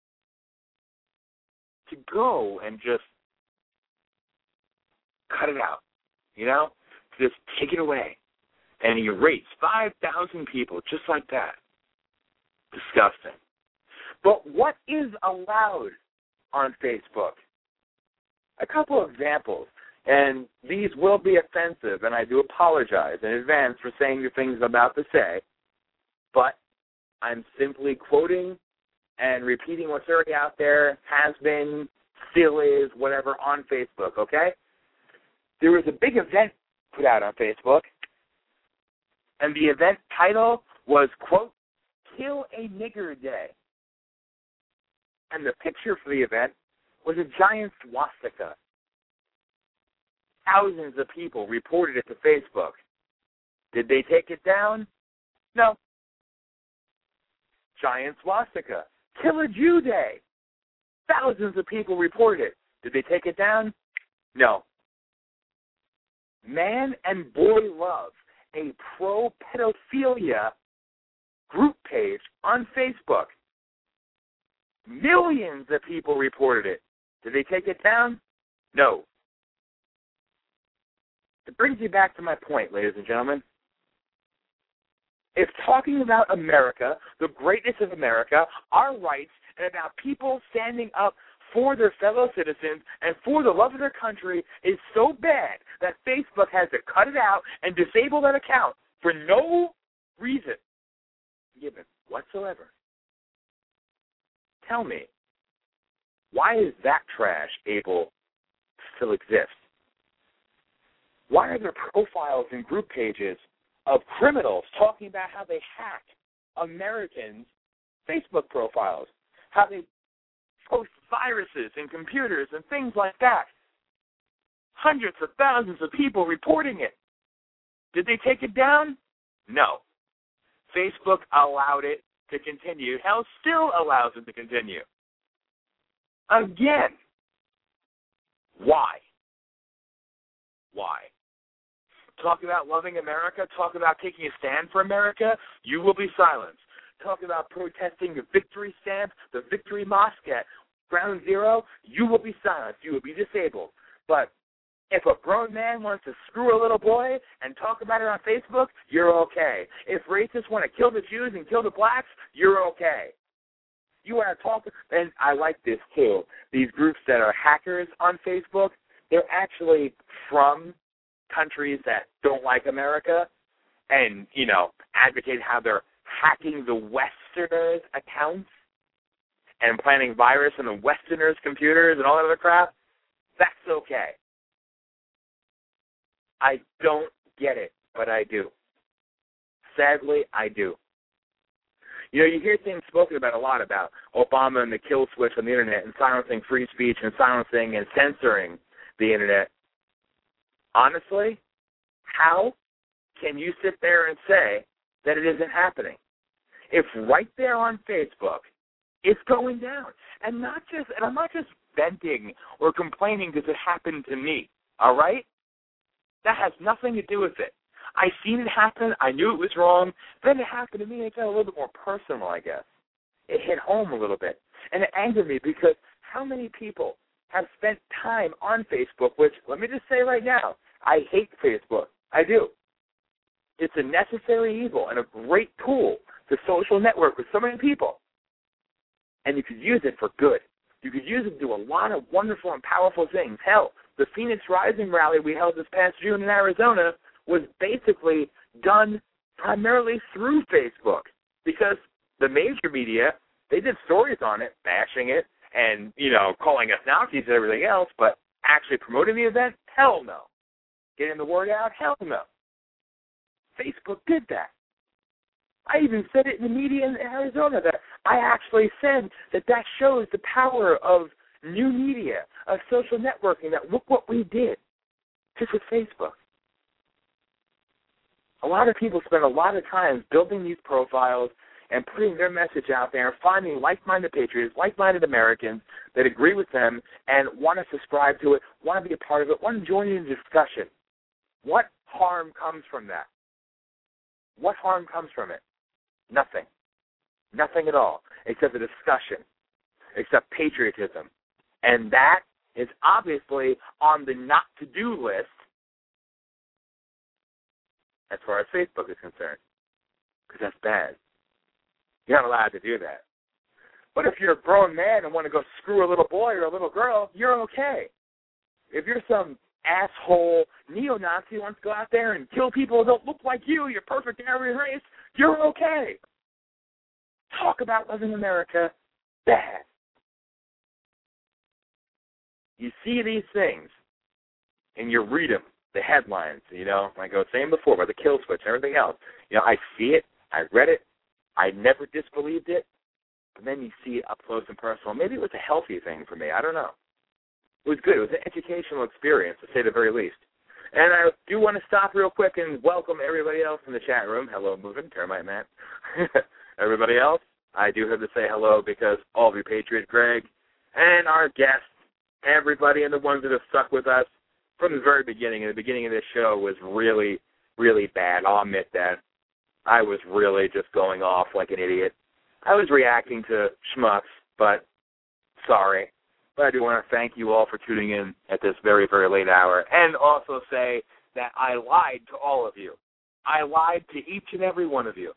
to go and just cut it out. You know, just take it away and erase five thousand people just like that. Disgusting. But what is allowed on Facebook? A couple of examples, and these will be offensive, and I do apologize in advance for saying the things I'm about to say, but I'm simply quoting and repeating what's already out there, has been, still is, whatever, on Facebook, okay? there was a big event put out on Facebook, and the event title was, quote, Kill a Nigger Day. And the picture for the event was a giant swastika. Thousands of people reported it to Facebook. Did they take it down? No. Giant swastika. Kill a Jew Day. Thousands of people reported it. Did they take it down? No. Man and Boy Love, a pro pedophilia group page on Facebook. Millions of people reported it. Did they take it down? No. It brings me back to my point, ladies and gentlemen. If talking about America, the greatness of America, our rights, and about people standing up for their fellow citizens and for the love of their country is so bad that Facebook has to cut it out and disable that account for no reason given whatsoever. Tell me, why is that trash able to still exist? Why are there profiles and group pages of criminals talking about how they hack Americans' Facebook profiles, how they post viruses in computers and things like that? Hundreds of thousands of people reporting it. Did they take it down? No. Facebook allowed it to continue. Hell, still allows it to continue. Again. Why? Why? Talk about loving America, talk about taking a stand for America, you will be silenced. Talk about protesting the victory stamp, the victory mosque at ground zero, you will be silenced. You will be disabled. But if a grown man wants to screw a little boy and talk about it on Facebook, you're okay. If racists want to kill the Jews and kill the blacks, you're okay. You want to talk, and I like this too. These groups that are hackers on Facebook, they're actually from countries that don't like America and, you know, advocate how they're hacking the Westerners' accounts and planting virus in the Westerners' computers and all that other crap. That's okay. I don't get it, but I do. Sadly, I do. You know, you hear things spoken about a lot about Obama and the kill switch on the internet and silencing free speech and silencing and censoring the internet. Honestly, how can you sit there and say that it isn't happening? If right there on Facebook, it's going down. And not just and I'm not just venting or complaining because it happened to me. All right? That has nothing to do with it. I seen it happen. I knew it was wrong. Then it happened to me, and it got a little bit more personal, I guess. It hit home a little bit, and it angered me because how many people have spent time on Facebook? Which let me just say right now, I hate Facebook. I do. It's a necessary evil and a great tool to social network with so many people, and you could use it for good. You could use it to do a lot of wonderful and powerful things. Hell, the Phoenix Rising rally we held this past June in Arizona was basically done primarily through Facebook because the major media they did stories on it, bashing it, and you know calling us Nazis and everything else, but actually promoting the event, hell no. Getting the word out, hell no. Facebook did that. I even said it in the media in Arizona that I actually said that that shows the power of new media, of social networking. That look what we did just with Facebook a lot of people spend a lot of time building these profiles and putting their message out there and finding like-minded patriots, like-minded Americans that agree with them and want to subscribe to it, want to be a part of it, want to join in the discussion. What harm comes from that? What harm comes from it? Nothing. Nothing at all, except the discussion, except patriotism. And that is obviously on the not to do list as far as Facebook is concerned, because that's bad. You're not allowed to do that. But if you're a grown man and want to go screw a little boy or a little girl, you're okay. If you're some asshole neo-Nazi who wants to go out there and kill people who don't look like you, you're perfect in every race, you're okay. Talk about loving America, bad. You see these things, and you read them, the headlines, you know, like I was saying before, about the kill switch and everything else. You know, I see it, I read it, I never disbelieved it, but then you see it up close and personal. Maybe it was a healthy thing for me. I don't know. It was good. It was an educational experience, to say the very least. And I do want to stop real quick and welcome everybody else in the chat room. Hello, Moving, Termite Man. everybody else, I do have to say hello because all of you Patriot Greg and our guests, everybody and the ones that have stuck with us, from the very beginning, and the beginning of this show was really, really bad. I'll admit that. I was really just going off like an idiot. I was reacting to schmucks, but sorry. But I do want to thank you all for tuning in at this very, very late hour and also say that I lied to all of you. I lied to each and every one of you.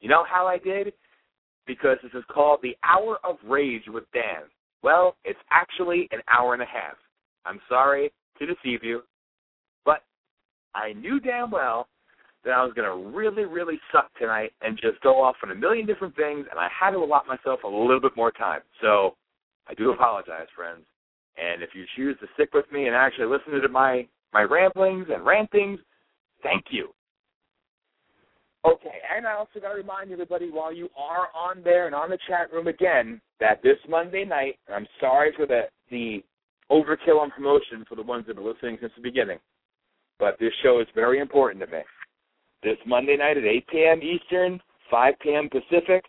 You know how I did? Because this is called the Hour of Rage with Dan. Well, it's actually an hour and a half. I'm sorry to deceive you, but I knew damn well that I was going to really, really suck tonight and just go off on a million different things, and I had to allot myself a little bit more time. So I do apologize, friends. And if you choose to stick with me and actually listen to my my ramblings and rantings, thank you. Okay, and I also got to remind everybody while you are on there and on the chat room again that this Monday night, I'm sorry for the the overkill on promotion for the ones that have been listening since the beginning, but this show is very important to me. This Monday night at 8 p.m. Eastern, 5 p.m. Pacific,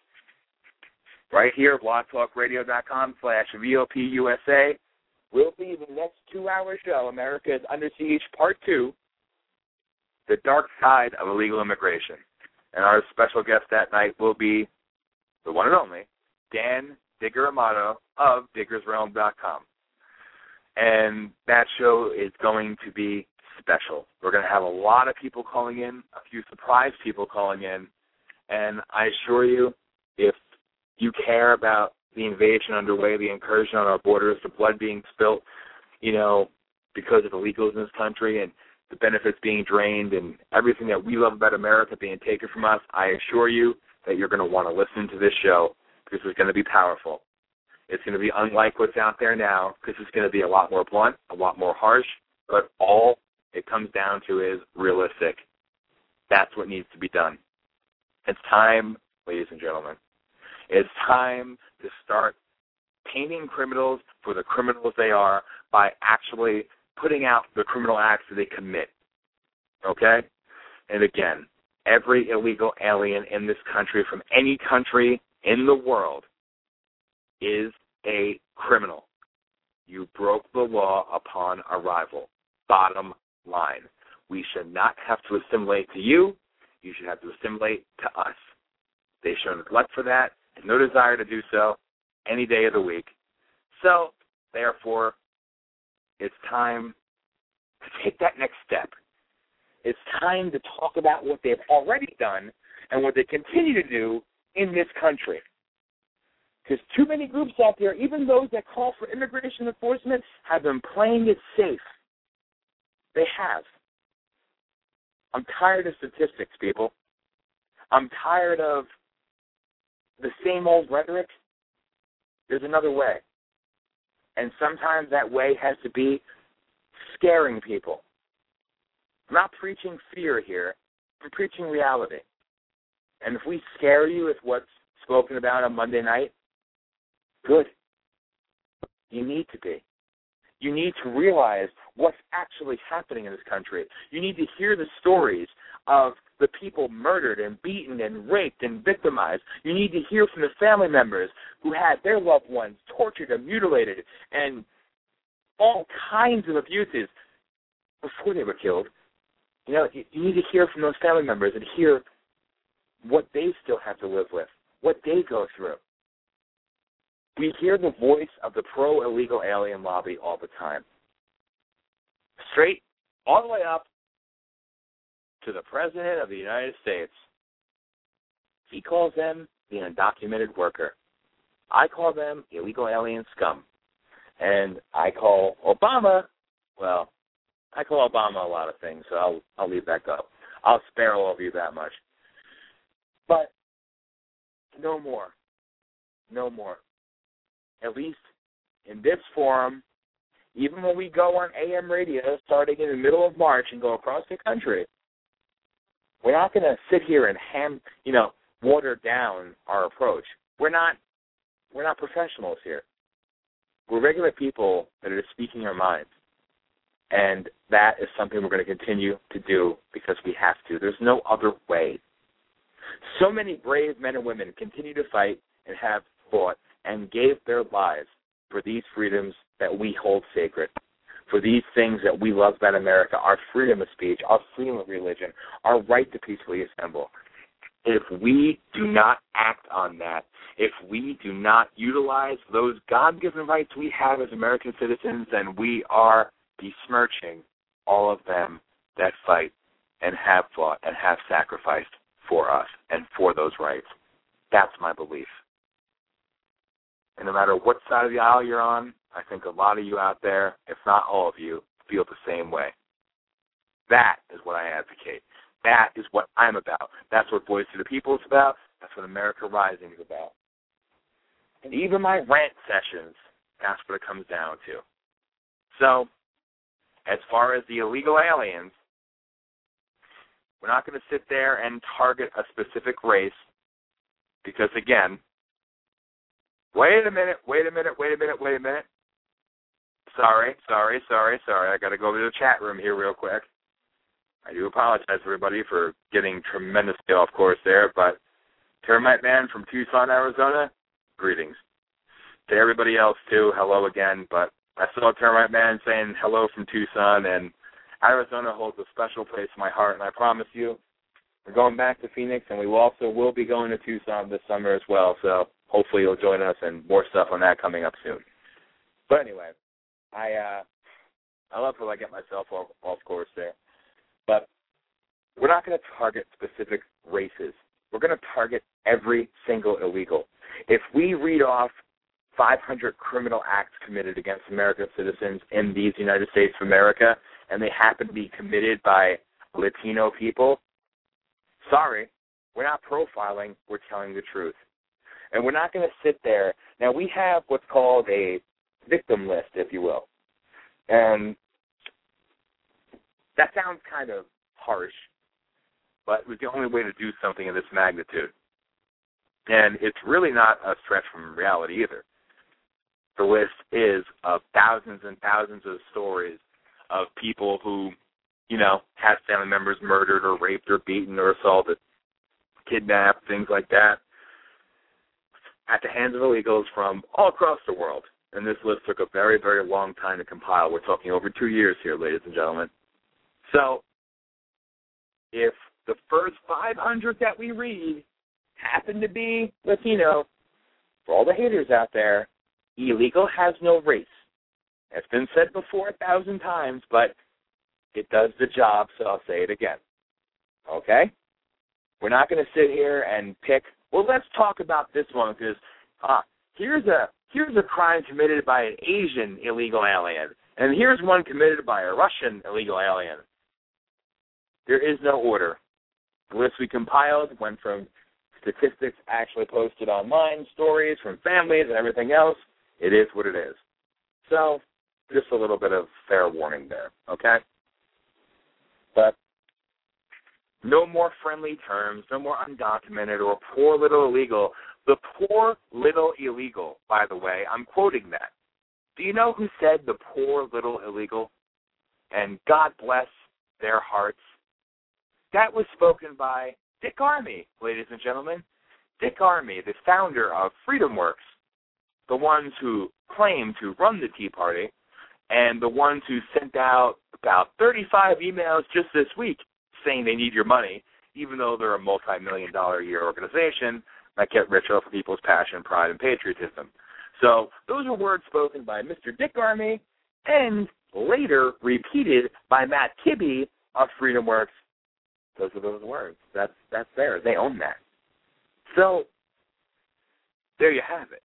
right here at blogtalkradio.com slash VOPUSA, will be the next two-hour show, America is Under Siege Part 2, The Dark Side of Illegal Immigration. And our special guest that night will be the one and only Dan Digger Amato of diggersrealm.com. And that show is going to be special. We're going to have a lot of people calling in, a few surprise people calling in. And I assure you, if you care about the invasion underway, the incursion on our borders, the blood being spilt, you know, because of illegals in this country and the benefits being drained and everything that we love about America being taken from us, I assure you that you're going to want to listen to this show because it's going to be powerful. It's going to be unlike what's out there now because it's going to be a lot more blunt, a lot more harsh, but all it comes down to is realistic. That's what needs to be done. It's time, ladies and gentlemen. It's time to start painting criminals for the criminals they are by actually putting out the criminal acts that they commit. Okay? And again, every illegal alien in this country from any country in the world is a criminal. You broke the law upon arrival. Bottom line. We should not have to assimilate to you. You should have to assimilate to us. They show neglect for that and no desire to do so any day of the week. So, therefore, it's time to take that next step. It's time to talk about what they've already done and what they continue to do in this country. Because too many groups out there, even those that call for immigration enforcement, have been playing it safe. They have. I'm tired of statistics, people. I'm tired of the same old rhetoric. There's another way. And sometimes that way has to be scaring people. I'm not preaching fear here. I'm preaching reality. And if we scare you with what's spoken about on Monday night, good. You need to be. You need to realize what's actually happening in this country. You need to hear the stories of the people murdered and beaten and raped and victimized. You need to hear from the family members who had their loved ones tortured and mutilated and all kinds of abuses before they were killed. You know, you, need to hear from those family members and hear what they still have to live with, what they go through. We hear the voice of the pro illegal alien lobby all the time. Straight all the way up to the President of the United States. He calls them the undocumented worker. I call them illegal alien scum. And I call Obama, well, I call Obama a lot of things, so I'll I'll leave that go. I'll spare all of you that much. But no more. No more. At least in this forum, even when we go on AM radio starting in the middle of March and go across the country, we're not going to sit here and ham, you know, water down our approach. We're not we're not professionals here. We're regular people that are just speaking our minds. And that is something we're going to continue to do because we have to. There's no other way. So many brave men and women continue to fight and have fought and gave their lives for these freedoms that we hold sacred, for these things that we love about America, our freedom of speech, our freedom of religion, our right to peacefully assemble. if we do not act on that, if we do not utilize those God given rights we have as American citizens, then we are besmirching all of them that fight and have fought and have sacrificed for us and for those rights. That's my belief. And no matter what side of the aisle you're on, I think a lot of you out there, if not all of you, feel the same way. That is what I advocate. That is what I'm about. That's what Voice of the People is about. That's what America Rising is about. And even my rant sessions, that's what it comes down to. So, as far as the illegal aliens, we're not going to sit there and target a specific race because, again, wait a minute, wait a minute, wait a minute, wait a minute. Sorry, sorry, sorry, sorry. I got to go to the chat room here real quick. I do apologize, everybody, for getting tremendously off course there, but Termite Man from Tucson, Arizona, greetings. To everybody else, too, hello again, but I saw Termite Man saying hello from Tucson, and Arizona holds a special place in my heart, and I promise you, we're going back to Phoenix, and we also will be going to Tucson this summer as well, so hopefully you'll join us, and more stuff on that coming up soon. But anyway, I uh I love how I get myself off, off course there. But we're not going to target specific races. We're going to target every single illegal. If we read off 500 criminal acts committed against American citizens in these United States of America, and they happen to be committed by Latino people, sorry, we're not profiling, we're telling the truth. And we're not going to sit there. Now, we have what's called a victim list, if you will. And that sounds kind of harsh, but it was the only way to do something of this magnitude. And it's really not a stretch from reality either. The list is of thousands and thousands of stories of people who, you know, had family members murdered or raped or beaten or assaulted, kidnapped, things like that, at the hands of illegals from all across the world. And this list took a very, very long time to compile. We're talking over two years here, ladies and gentlemen. So, if the first 500 that we read happen to be Latino, for all the haters out there, illegal has no race. It's been said before a thousand times, but it does the job, so I'll say it again. Okay? We're not going to sit here and pick, well, let's talk about this one because uh, here's a here's a crime committed by an Asian illegal alien, and here's one committed by a Russian illegal alien. There is no order. The list we compiled went from statistics actually posted online, stories from families, and everything else. It is what it is. So, just a little bit of fair warning there, okay? But no more friendly terms, no more undocumented or poor little illegal. The poor little illegal, by the way, I'm quoting that. Do you know who said the poor little illegal? And God bless their hearts. That was spoken by Dick Armey, ladies and gentlemen. Dick Armey, the founder of FreedomWorks, the ones who claim to run the Tea Party, and the ones who sent out about 35 emails just this week saying they need your money, even though they're a multi-million dollar a year organization that get rich off of people's passion, pride, and patriotism. So those are words spoken by Mr. Dick Armey and later repeated by Matt Kibbe of FreedomWorks those are those words. That's that's there. They own that. So there you have it.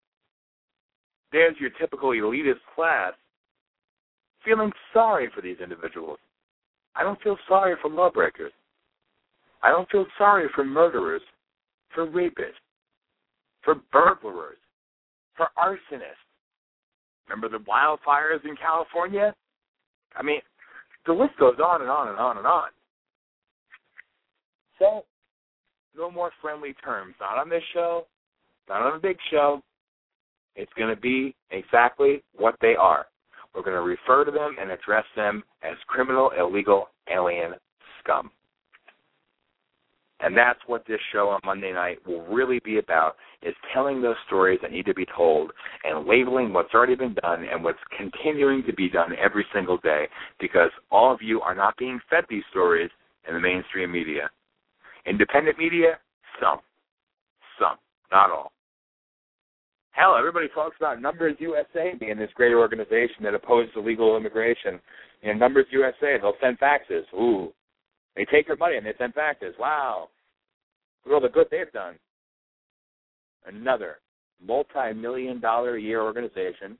There's your typical elitist class feeling sorry for these individuals. I don't feel sorry for lawbreakers. I don't feel sorry for murderers, for rapists, for burglars, for arsonists. Remember the wildfires in California? I mean, the list goes on and on and on and on. So, no more friendly terms. Not on this show, not on the big show. It's going to be exactly what they are. We're going to refer to them and address them as criminal, illegal, alien scum. And that's what this show on Monday night will really be about is telling those stories that need to be told and labeling what's already been done and what's continuing to be done every single day because all of you are not being fed these stories in the mainstream media. Independent media, Some. Some. Not all. Hell, everybody talks about Numbers USA being this great organization that opposes illegal immigration. You know, Numbers USA, they'll send faxes. Ooh. They take your money and they send faxes. Wow. Look at all the good they've done. Another multi-million dollar a year organization.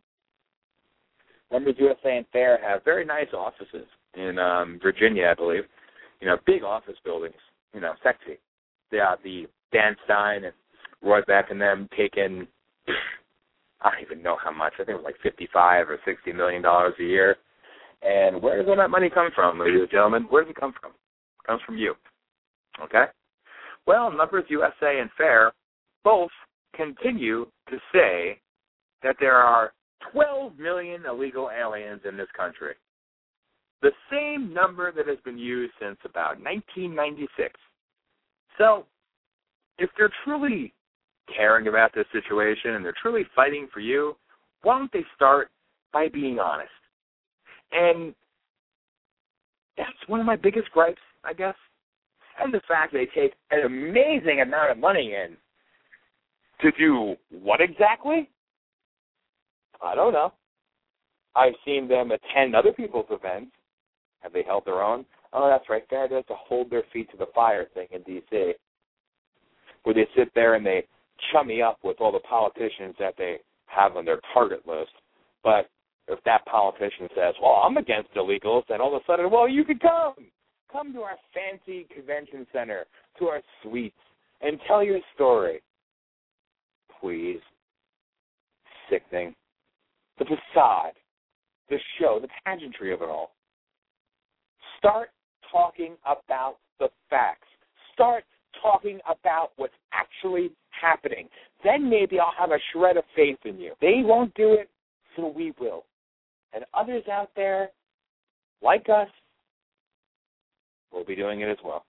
Numbers USA and FAIR have very nice offices in um, Virginia, I believe. You know, big office buildings. You know, sexy. They have the Dan Stein and Roy Beck and them taking I don't even know how much. I think it was like fifty-five or sixty million dollars a year. And where does all that money come from, ladies and gentlemen? Where does it come from? It comes from you. Okay. Well, Numbers USA and FAIR both continue to say that there are 12 million illegal aliens in this country. The same number that has been used since about 1996. So, if they're truly caring about this situation and they're truly fighting for you, why don't they start by being honest? And that's one of my biggest gripes, I guess. And the fact they take an amazing amount of money in to do what exactly? I don't know. I've seen them attend other people's events. Have they held their own? Oh, that's right. Fair does to hold their feet to the fire thing in D.C., where they sit there and they chummy up with all the politicians that they have on their target list. But if that politician says, "Well, I'm against illegals," then all of a sudden, well, you can come, come to our fancy convention center, to our suites, and tell your story. Please, sickening. The facade, the show, the pageantry of it all. Start talking about the facts. Start talking about what's actually happening. Then maybe I'll have a shred of faith in you. They won't do it, so we will. And others out there, like us, will be doing it as well.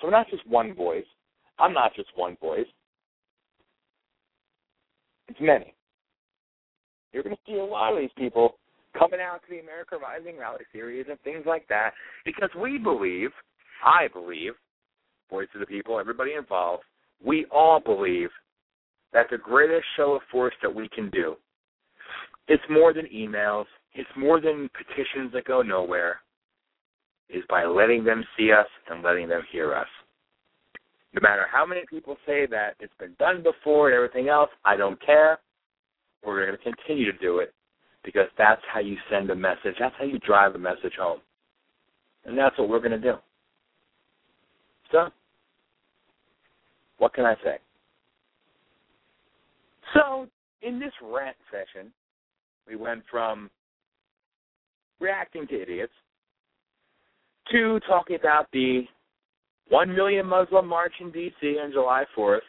So we're not just one voice. I'm not just one voice. It's many. You're going to see a lot of these people coming out to the America Rising rally series and things like that because we believe, I believe, voice of the people, everybody involved, we all believe that the greatest show of force that we can do it's more than emails, it's more than petitions that go nowhere, is by letting them see us and letting them hear us. No matter how many people say that it's been done before and everything else, I don't care. We're going to continue to do it because that's how you send a message. That's how you drive a message home. And that's what we're going to do. So, what can I say? So, in this rant session, we went from reacting to idiots to talking about the 1 million Muslim march in D.C. on July 4th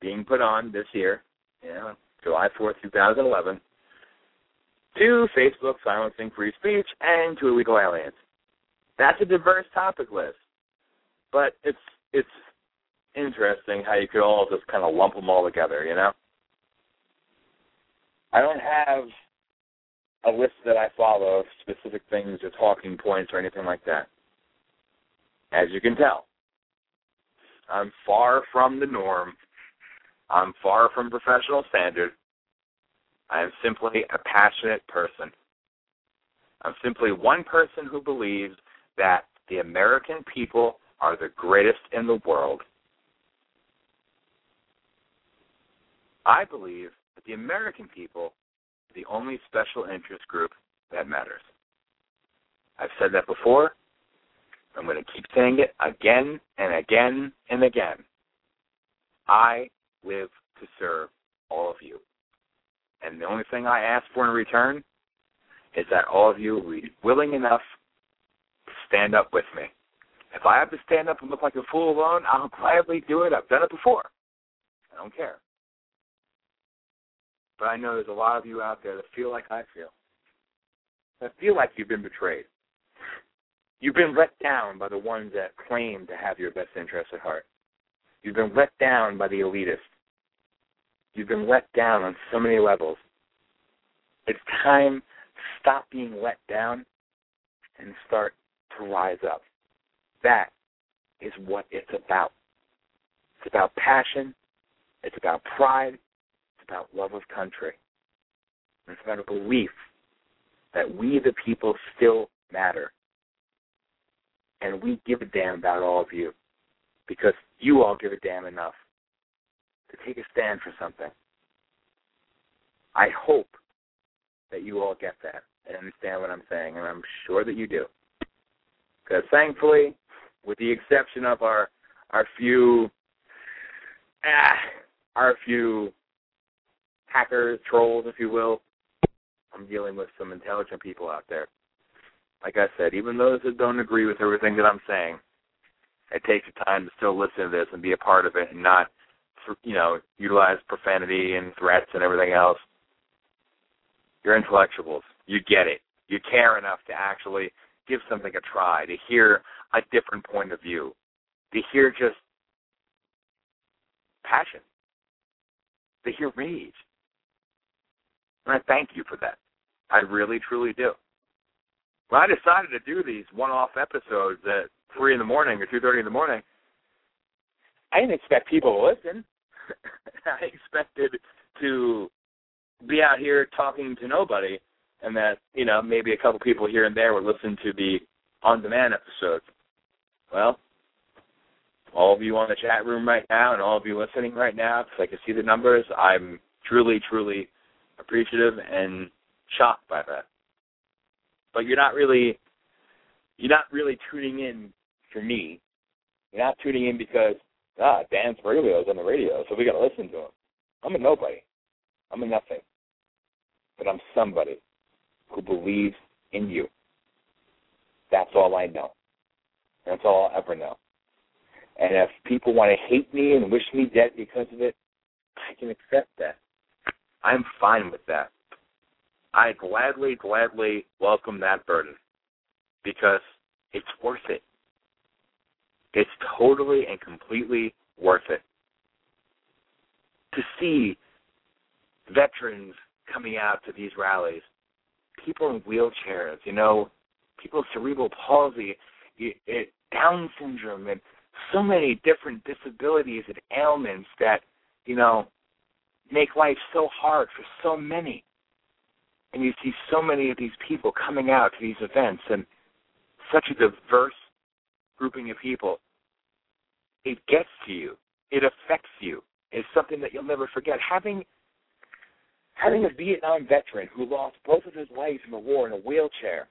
being put on this year, you know, July 4th, 2011, to Facebook silencing free speech and to illegal aliens. That's a diverse topic list, but it's it's interesting how you could all just kind of lump them all together, you know? I don't have a list that I follow of specific things or talking points or anything like that. As you can tell, I'm far from the norm. I'm far from professional standard. I am simply a passionate person. I'm simply one person who believes that the American people are the greatest in the world I believe that the American people are the only special interest group that matters. I've said that before. I'm going to keep saying it again and again and again. I live to serve all of you. And the only thing I ask for in return is that all of you be willing enough to stand up with me. If I have to stand up and look like a fool alone, I'll gladly do it. I've done it before. I don't care. But I know there's a lot of you out there that feel like I feel. That feel like you've been betrayed. You've been let down by the ones that claim to have your best interests at heart. You've been let down by the elitists. You've been let down on so many levels. It's time to stop being let down and start to rise up. That is what it's about. It's about passion. It's about pride. About love of country. It's about a belief that we, the people, still matter. And we give a damn about all of you because you all give a damn enough to take a stand for something. I hope that you all get that and understand what I'm saying, and I'm sure that you do. Because thankfully, with the exception of our our few ah, our few hackers, trolls, if you will, I'm dealing with some intelligent people out there. Like I said, even those that don't agree with everything that I'm saying, it takes the time to still listen to this and be a part of it and not, you know, utilize profanity and threats and everything else. You're intellectuals. You get it. You care enough to actually give something a try, to hear a different point of view, to hear just passion, to hear rage. And I thank you for that. I really, truly do. When I decided to do these one-off episodes at three in the morning or two thirty in the morning, I didn't expect people to listen. I expected to be out here talking to nobody, and that you know maybe a couple people here and there would listen to the on-demand episodes. Well, all of you on the chat room right now, and all of you listening right now, because I can see the numbers, I'm truly, truly appreciative and shocked by that. But you're not really you're not really tuning in for me. You're not tuning in because ah, Dan Sbriglio's on the radio, so we gotta listen to him. I'm a nobody. I'm a nothing. But I'm somebody who believes in you. That's all I know. That's all I'll ever know. And if people want to hate me and wish me dead because of it, I can accept that. I'm fine with that. I gladly, gladly welcome that burden because it's worth it. It's totally and completely worth it. To see veterans coming out to these rallies, people in wheelchairs, you know, people with cerebral palsy, Down syndrome, and so many different disabilities and ailments that, you know, make life so hard for so many. And you see so many of these people coming out to these events and such a diverse grouping of people. It gets to you. It affects you. It's something that you'll never forget. Having having a Vietnam veteran who lost both of his legs in the war in a wheelchair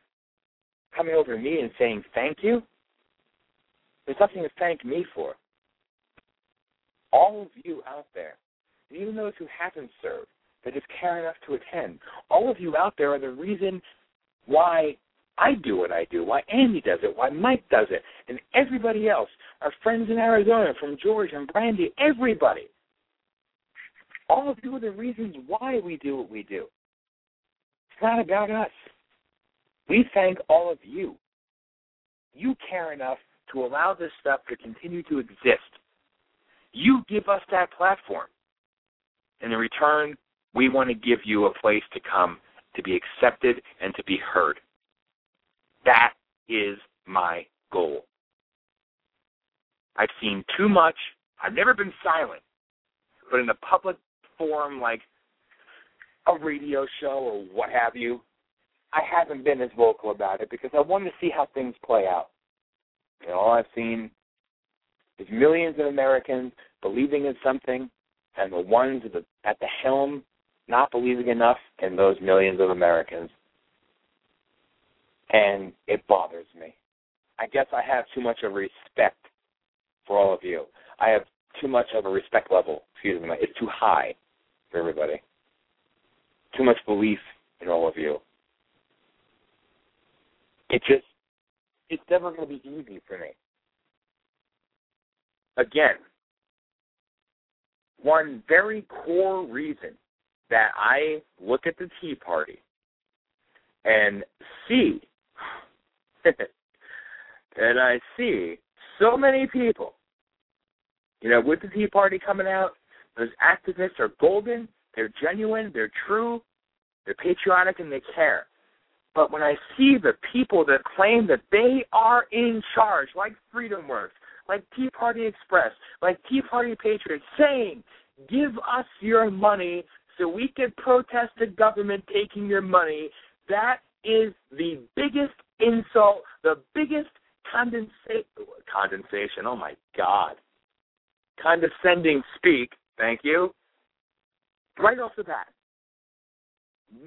coming over to me and saying thank you, there's nothing to thank me for. All of you out there even those who haven't served, that just care enough to attend. All of you out there are the reason why I do what I do, why Andy does it, why Mike does it, and everybody else, our friends in Arizona, from George and Brandy, everybody. All of you are the reasons why we do what we do. It's not about us. We thank all of you. You care enough to allow this stuff to continue to exist. You give us that platform. And in return, we want to give you a place to come to be accepted and to be heard. That is my goal. I've seen too much. I've never been silent. But in a public forum like a radio show or what have you, I haven't been as vocal about it because I wanted to see how things play out. And all I've seen is millions of Americans believing in something and the ones at the, at the helm not believing enough in those millions of Americans. And it bothers me. I guess I have too much of respect for all of you. I have too much of a respect level, excuse me, it's too high for everybody. Too much belief in all of you. It just, it's never going to be easy for me. Again, one very core reason that I look at the Tea Party and see and I see so many people, you know, with the Tea Party coming out, those activists are golden, they're genuine, they're true, they're patriotic, and they care. But when I see the people that claim that they are in charge, like Freedom Works, like Tea Party Express, like Tea Party Patriots, saying, give us your money so we can protest the government taking your money. That is the biggest insult, the biggest condensation. Condensation. Oh my God. Condescending speak. Thank you. Right off the bat.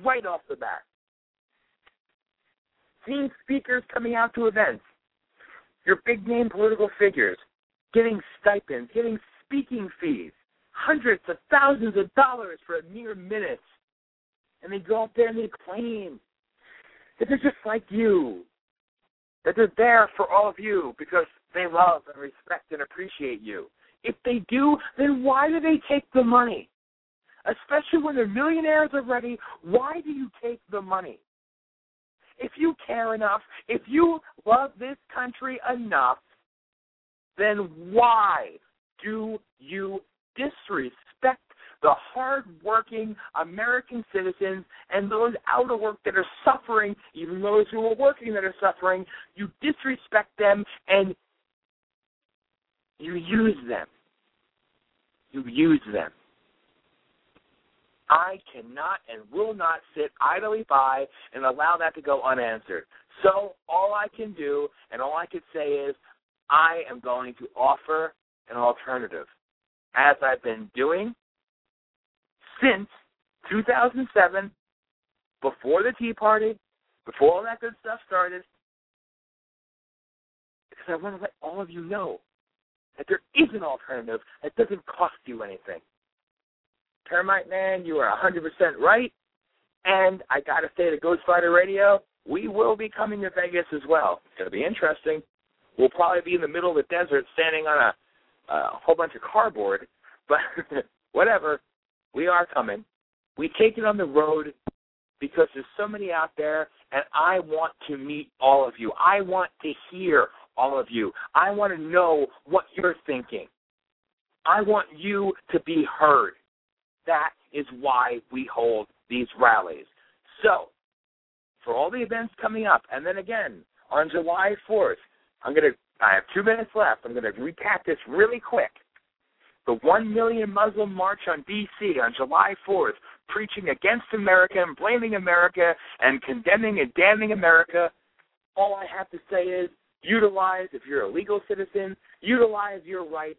Right off the bat. Seeing speakers coming out to events, your big name political figures, getting stipends, getting speaking fees, hundreds of thousands of dollars for a mere minute. And they go out there and they claim that they're just like you, that they're there for all of you because they love and respect and appreciate you. If they do, then why do they take the money? Especially when they're millionaires already, why do you take the money? If you care enough, if you love this country enough, then why do you disrespect the hard-working American citizens and those out of work that are suffering, even those who are working that are suffering, you disrespect them and you use them. You use them. I cannot and will not sit idly by and allow that to go unanswered. So all I can do and all I can say is I am going to offer an alternative, as I've been doing since 2007, before the Tea Party, before all that good stuff started, because I want to let all of you know that there is an alternative that doesn't cost you anything. Termite Man, you are 100% right. And I got to say to Ghost Fighter Radio, we will be coming to Vegas as well. It's going to be interesting. We'll probably be in the middle of the desert standing on a, a whole bunch of cardboard, but whatever. We are coming. We take it on the road because there's so many out there, and I want to meet all of you. I want to hear all of you. I want to know what you're thinking. I want you to be heard. That is why we hold these rallies. So, for all the events coming up, and then again on July 4th, I'm going to, I have two minutes left. I'm going to recap this really quick. The 1 million Muslim march on D.C. on July 4th, preaching against America and blaming America and condemning and damning America. All I have to say is utilize, if you're a legal citizen, utilize your rights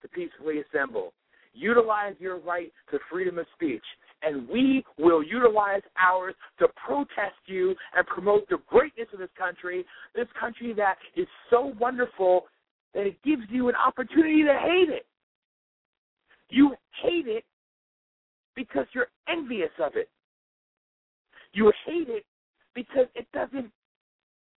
to peacefully assemble. Utilize your right to freedom of speech. And we will utilize ours to protest you and promote the greatness of this country, this country that is so wonderful that it gives you an opportunity to hate it. You hate it because you're envious of it. You hate it because it doesn't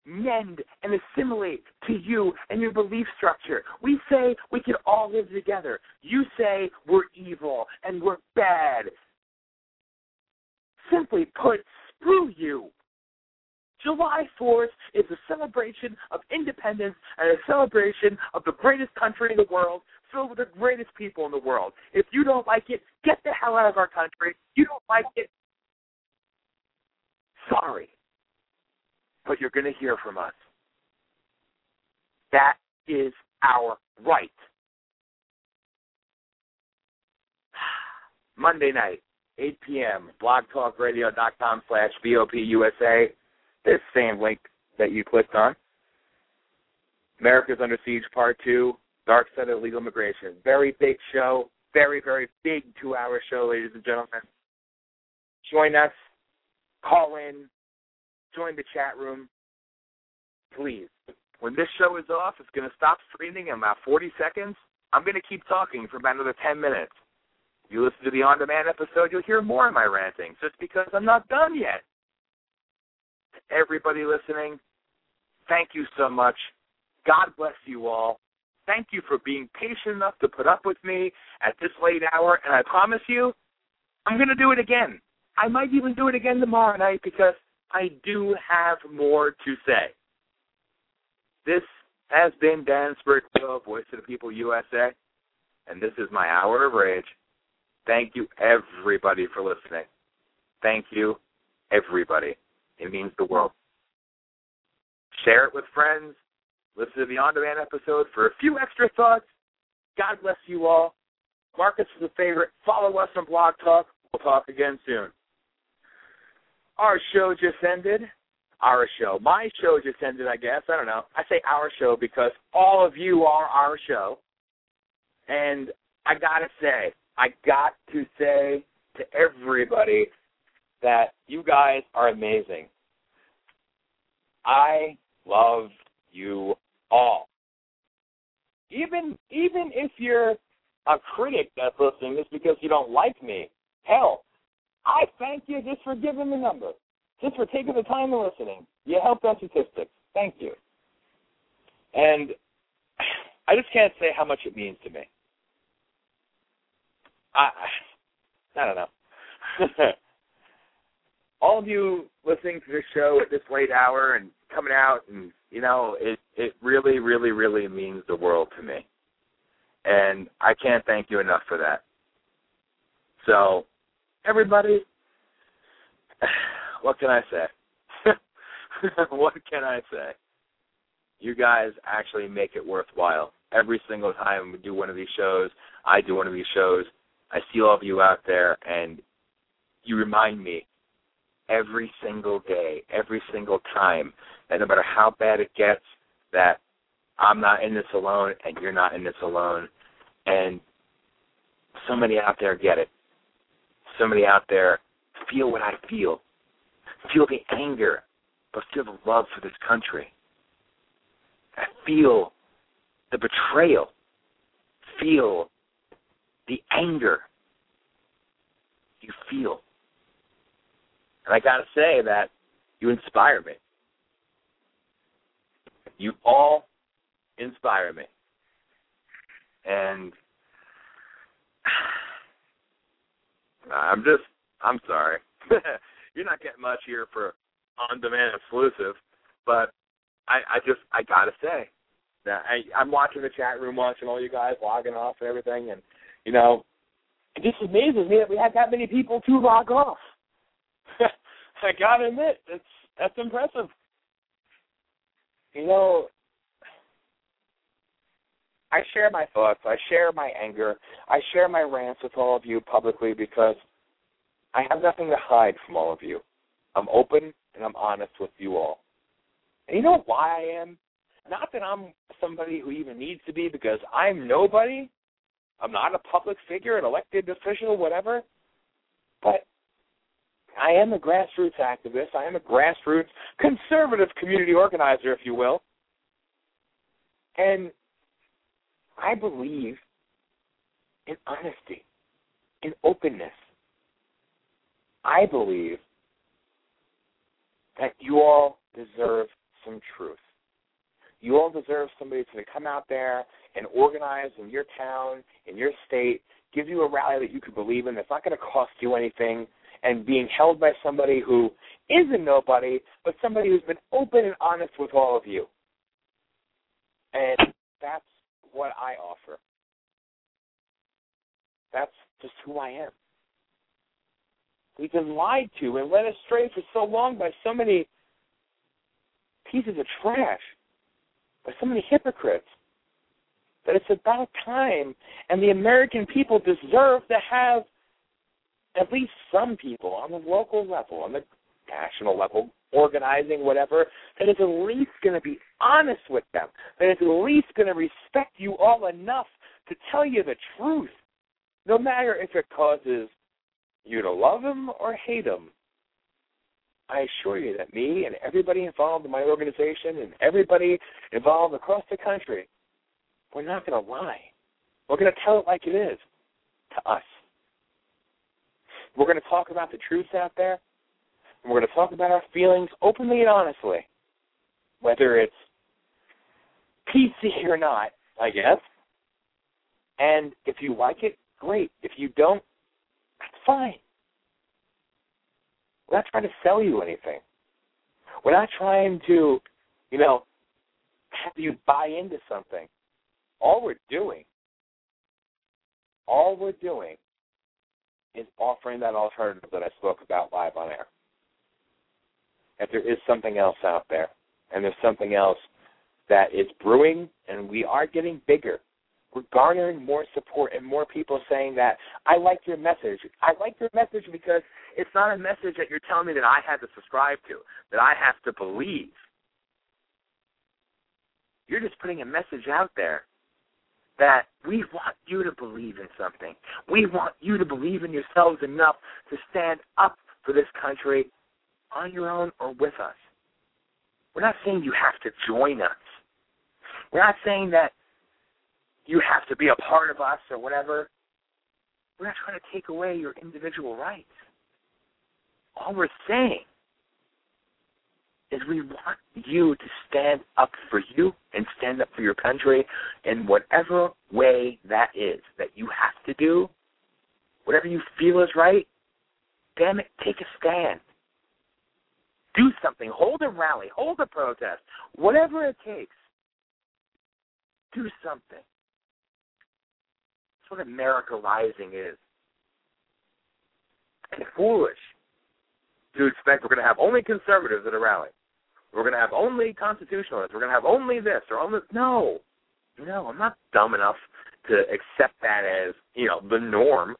mend and assimilate to you and your belief structure. We say we can all live together. You say we're evil and we're bad. Simply put, screw you. July 4th is a celebration of independence and a celebration of the greatest country in the world, filled with the greatest people in the world. If you don't like it, get the hell out of our country. You don't like it, sorry but you're going to hear from us. That is our right. Monday night, 8 p.m., blogtalkradio.com slash VOPUSA. This same link that you clicked on. America's Under Siege Part 2, Dark Side of Legal Immigration. Very big show. Very, very big two hour show, ladies and gentlemen. Join us. Call in join the chat room, please. When this show is off, it's going to stop streaming in about 40 seconds. I'm going to keep talking for about another 10 minutes. If you listen to the on demand episode, you'll hear more of my ranting just because I'm not done yet. Everybody listening, thank you so much. God bless you all. Thank you for being patient enough to put up with me at this late hour, and I promise you, I'm going to do it again. I might even do it again tomorrow night because I do have more to say. This has been Dan Sbriglio, Voice of the People USA, and this is my hour of rage. Thank you, everybody, for listening. Thank you, everybody. It means the world. Share it with friends. listen to the on demand episode for a few extra thoughts. God bless you all. Mark us as a favorite. Follow us on Blog Talk. We'll talk again soon. Our show just ended. Our show. My show just ended, I guess. I don't know. I say our show because all of you are our show. And I gotta say, I got to say to everybody that you guys are amazing. I love you all. Even even if you're a critic that's listening just because you don't like me, hell, I thank you just for giving the number, just for taking the time and listening. You helped our statistics. Thank you. And I just can't say how much it means to me. I I don't know. All of you listening to this show at this late hour and coming out and you know, it it really, really, really means the world to me. And I can't thank you enough for that. So everybody what can I say? what can I say? You guys actually make it worthwhile. Every single time we do one of these shows, I do one of these shows, I see all of you out there, and you remind me every single day, every single time, that no matter how bad it gets, that I'm not in this alone, and you're not in this alone, and so many out there get it. Somebody out there feel what I feel, feel the anger, but feel the love for this country. I feel the betrayal, feel the anger you feel. And I got to say that you inspire me. You all inspire me. And I'm just, I'm sorry. You're not getting much here for on demand exclusive, but I, I just, I got to say, that I, I'm watching the chat room, watching all you guys logging off and everything, and you know, it just amazes me that we had that many people to log off. I gotta admit, that's that's impressive. You know, I share my thoughts, I share my anger, I share my rants with all of you publicly because I have nothing to hide from all of you. I'm open and I'm honest with you all. And you know why I am? Not that I'm somebody who even needs to be, because I'm nobody. I'm not a public figure, an elected official, whatever. But I am a grassroots activist. I am a grassroots conservative community organizer, if you will. And I believe in honesty, in openness. I believe that you all deserve some truth. You all deserve somebody to come out there and organize in your town, in your state, give you a rally that you could believe in that's not going to cost you anything, and being held by somebody who isn't nobody, but somebody who's been open and honest with all of you. And that's what I offer. That's just who I am. We've been lied to and led astray for so long by so many pieces of trash by so many hypocrites that it's about time, and the American people deserve to have at least some people on the local level, on the national level, organizing whatever, that is at least going to be honest with them, that is at least going to respect you all enough to tell you the truth, no matter if it causes you to love them or hate them. I assure you that me and everybody involved in my organization and everybody involved across the country, we're not going to lie. We're going to tell it like it is to us. We're going to talk about the truths out there, and we're going to talk about our feelings openly and honestly, whether it's PC or not, I guess. And if you like it, great. If you don't, that's fine. We're not trying to sell you anything. We're not trying to, you know, have you buy into something. All we're doing, all we're doing is offering that alternative that I spoke about live on air. If there is something else out there, and there's something else that is brewing and we are getting bigger. We're garnering more support and more people saying that I like your message. I like your message because it's not a message that you're telling me that I have to subscribe to, that I have to believe. You're just putting a message out there that we want you to believe in something. We want you to believe in yourselves enough to stand up for this country on your own or with us. We're not saying you have to join us. We're not saying that you have to be a part of us or whatever. We're not trying to take away your individual rights. All we're saying is we want you to stand up for you and stand up for your country in whatever way that is that you have to do, whatever you feel is right. Damn it, take a stand. Do something. Hold a rally. Hold a protest. Whatever it takes. Do something. That's what America Rising is. It's foolish to expect we're going to have only conservatives at a rally. We're going to have only constitutionalists. We're going to have only this or only no, no. I'm not dumb enough to accept that as you know the norm.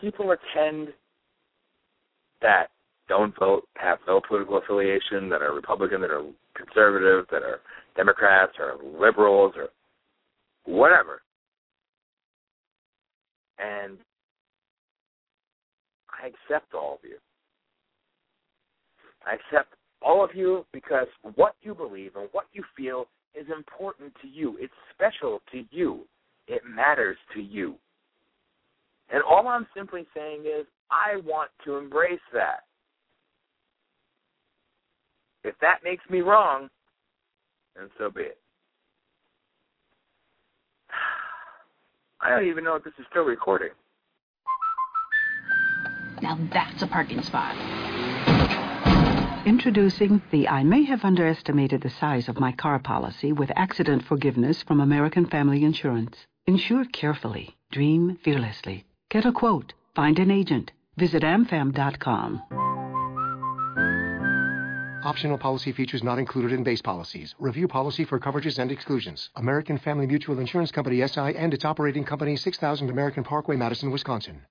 People attend that don't vote, have no political affiliation, that are Republican, that are conservative, that are Democrats or liberals or whatever. And I accept all of you. I accept all of you because what you believe and what you feel is important to you. It's special to you. It matters to you. And all I'm simply saying is, I want to embrace that. If that makes me wrong, then so be it. I don't even know if this is still recording. Now that's a parking spot. Introducing the I may have underestimated the size of my car policy with accident forgiveness from American Family Insurance. Insure carefully. Dream fearlessly. Get a quote. Find an agent. Visit amfam.com. Optional policy features not included in base policies. Review policy for coverages and exclusions. American Family Mutual Insurance Company SI and its operating company 6000 American Parkway, Madison, Wisconsin.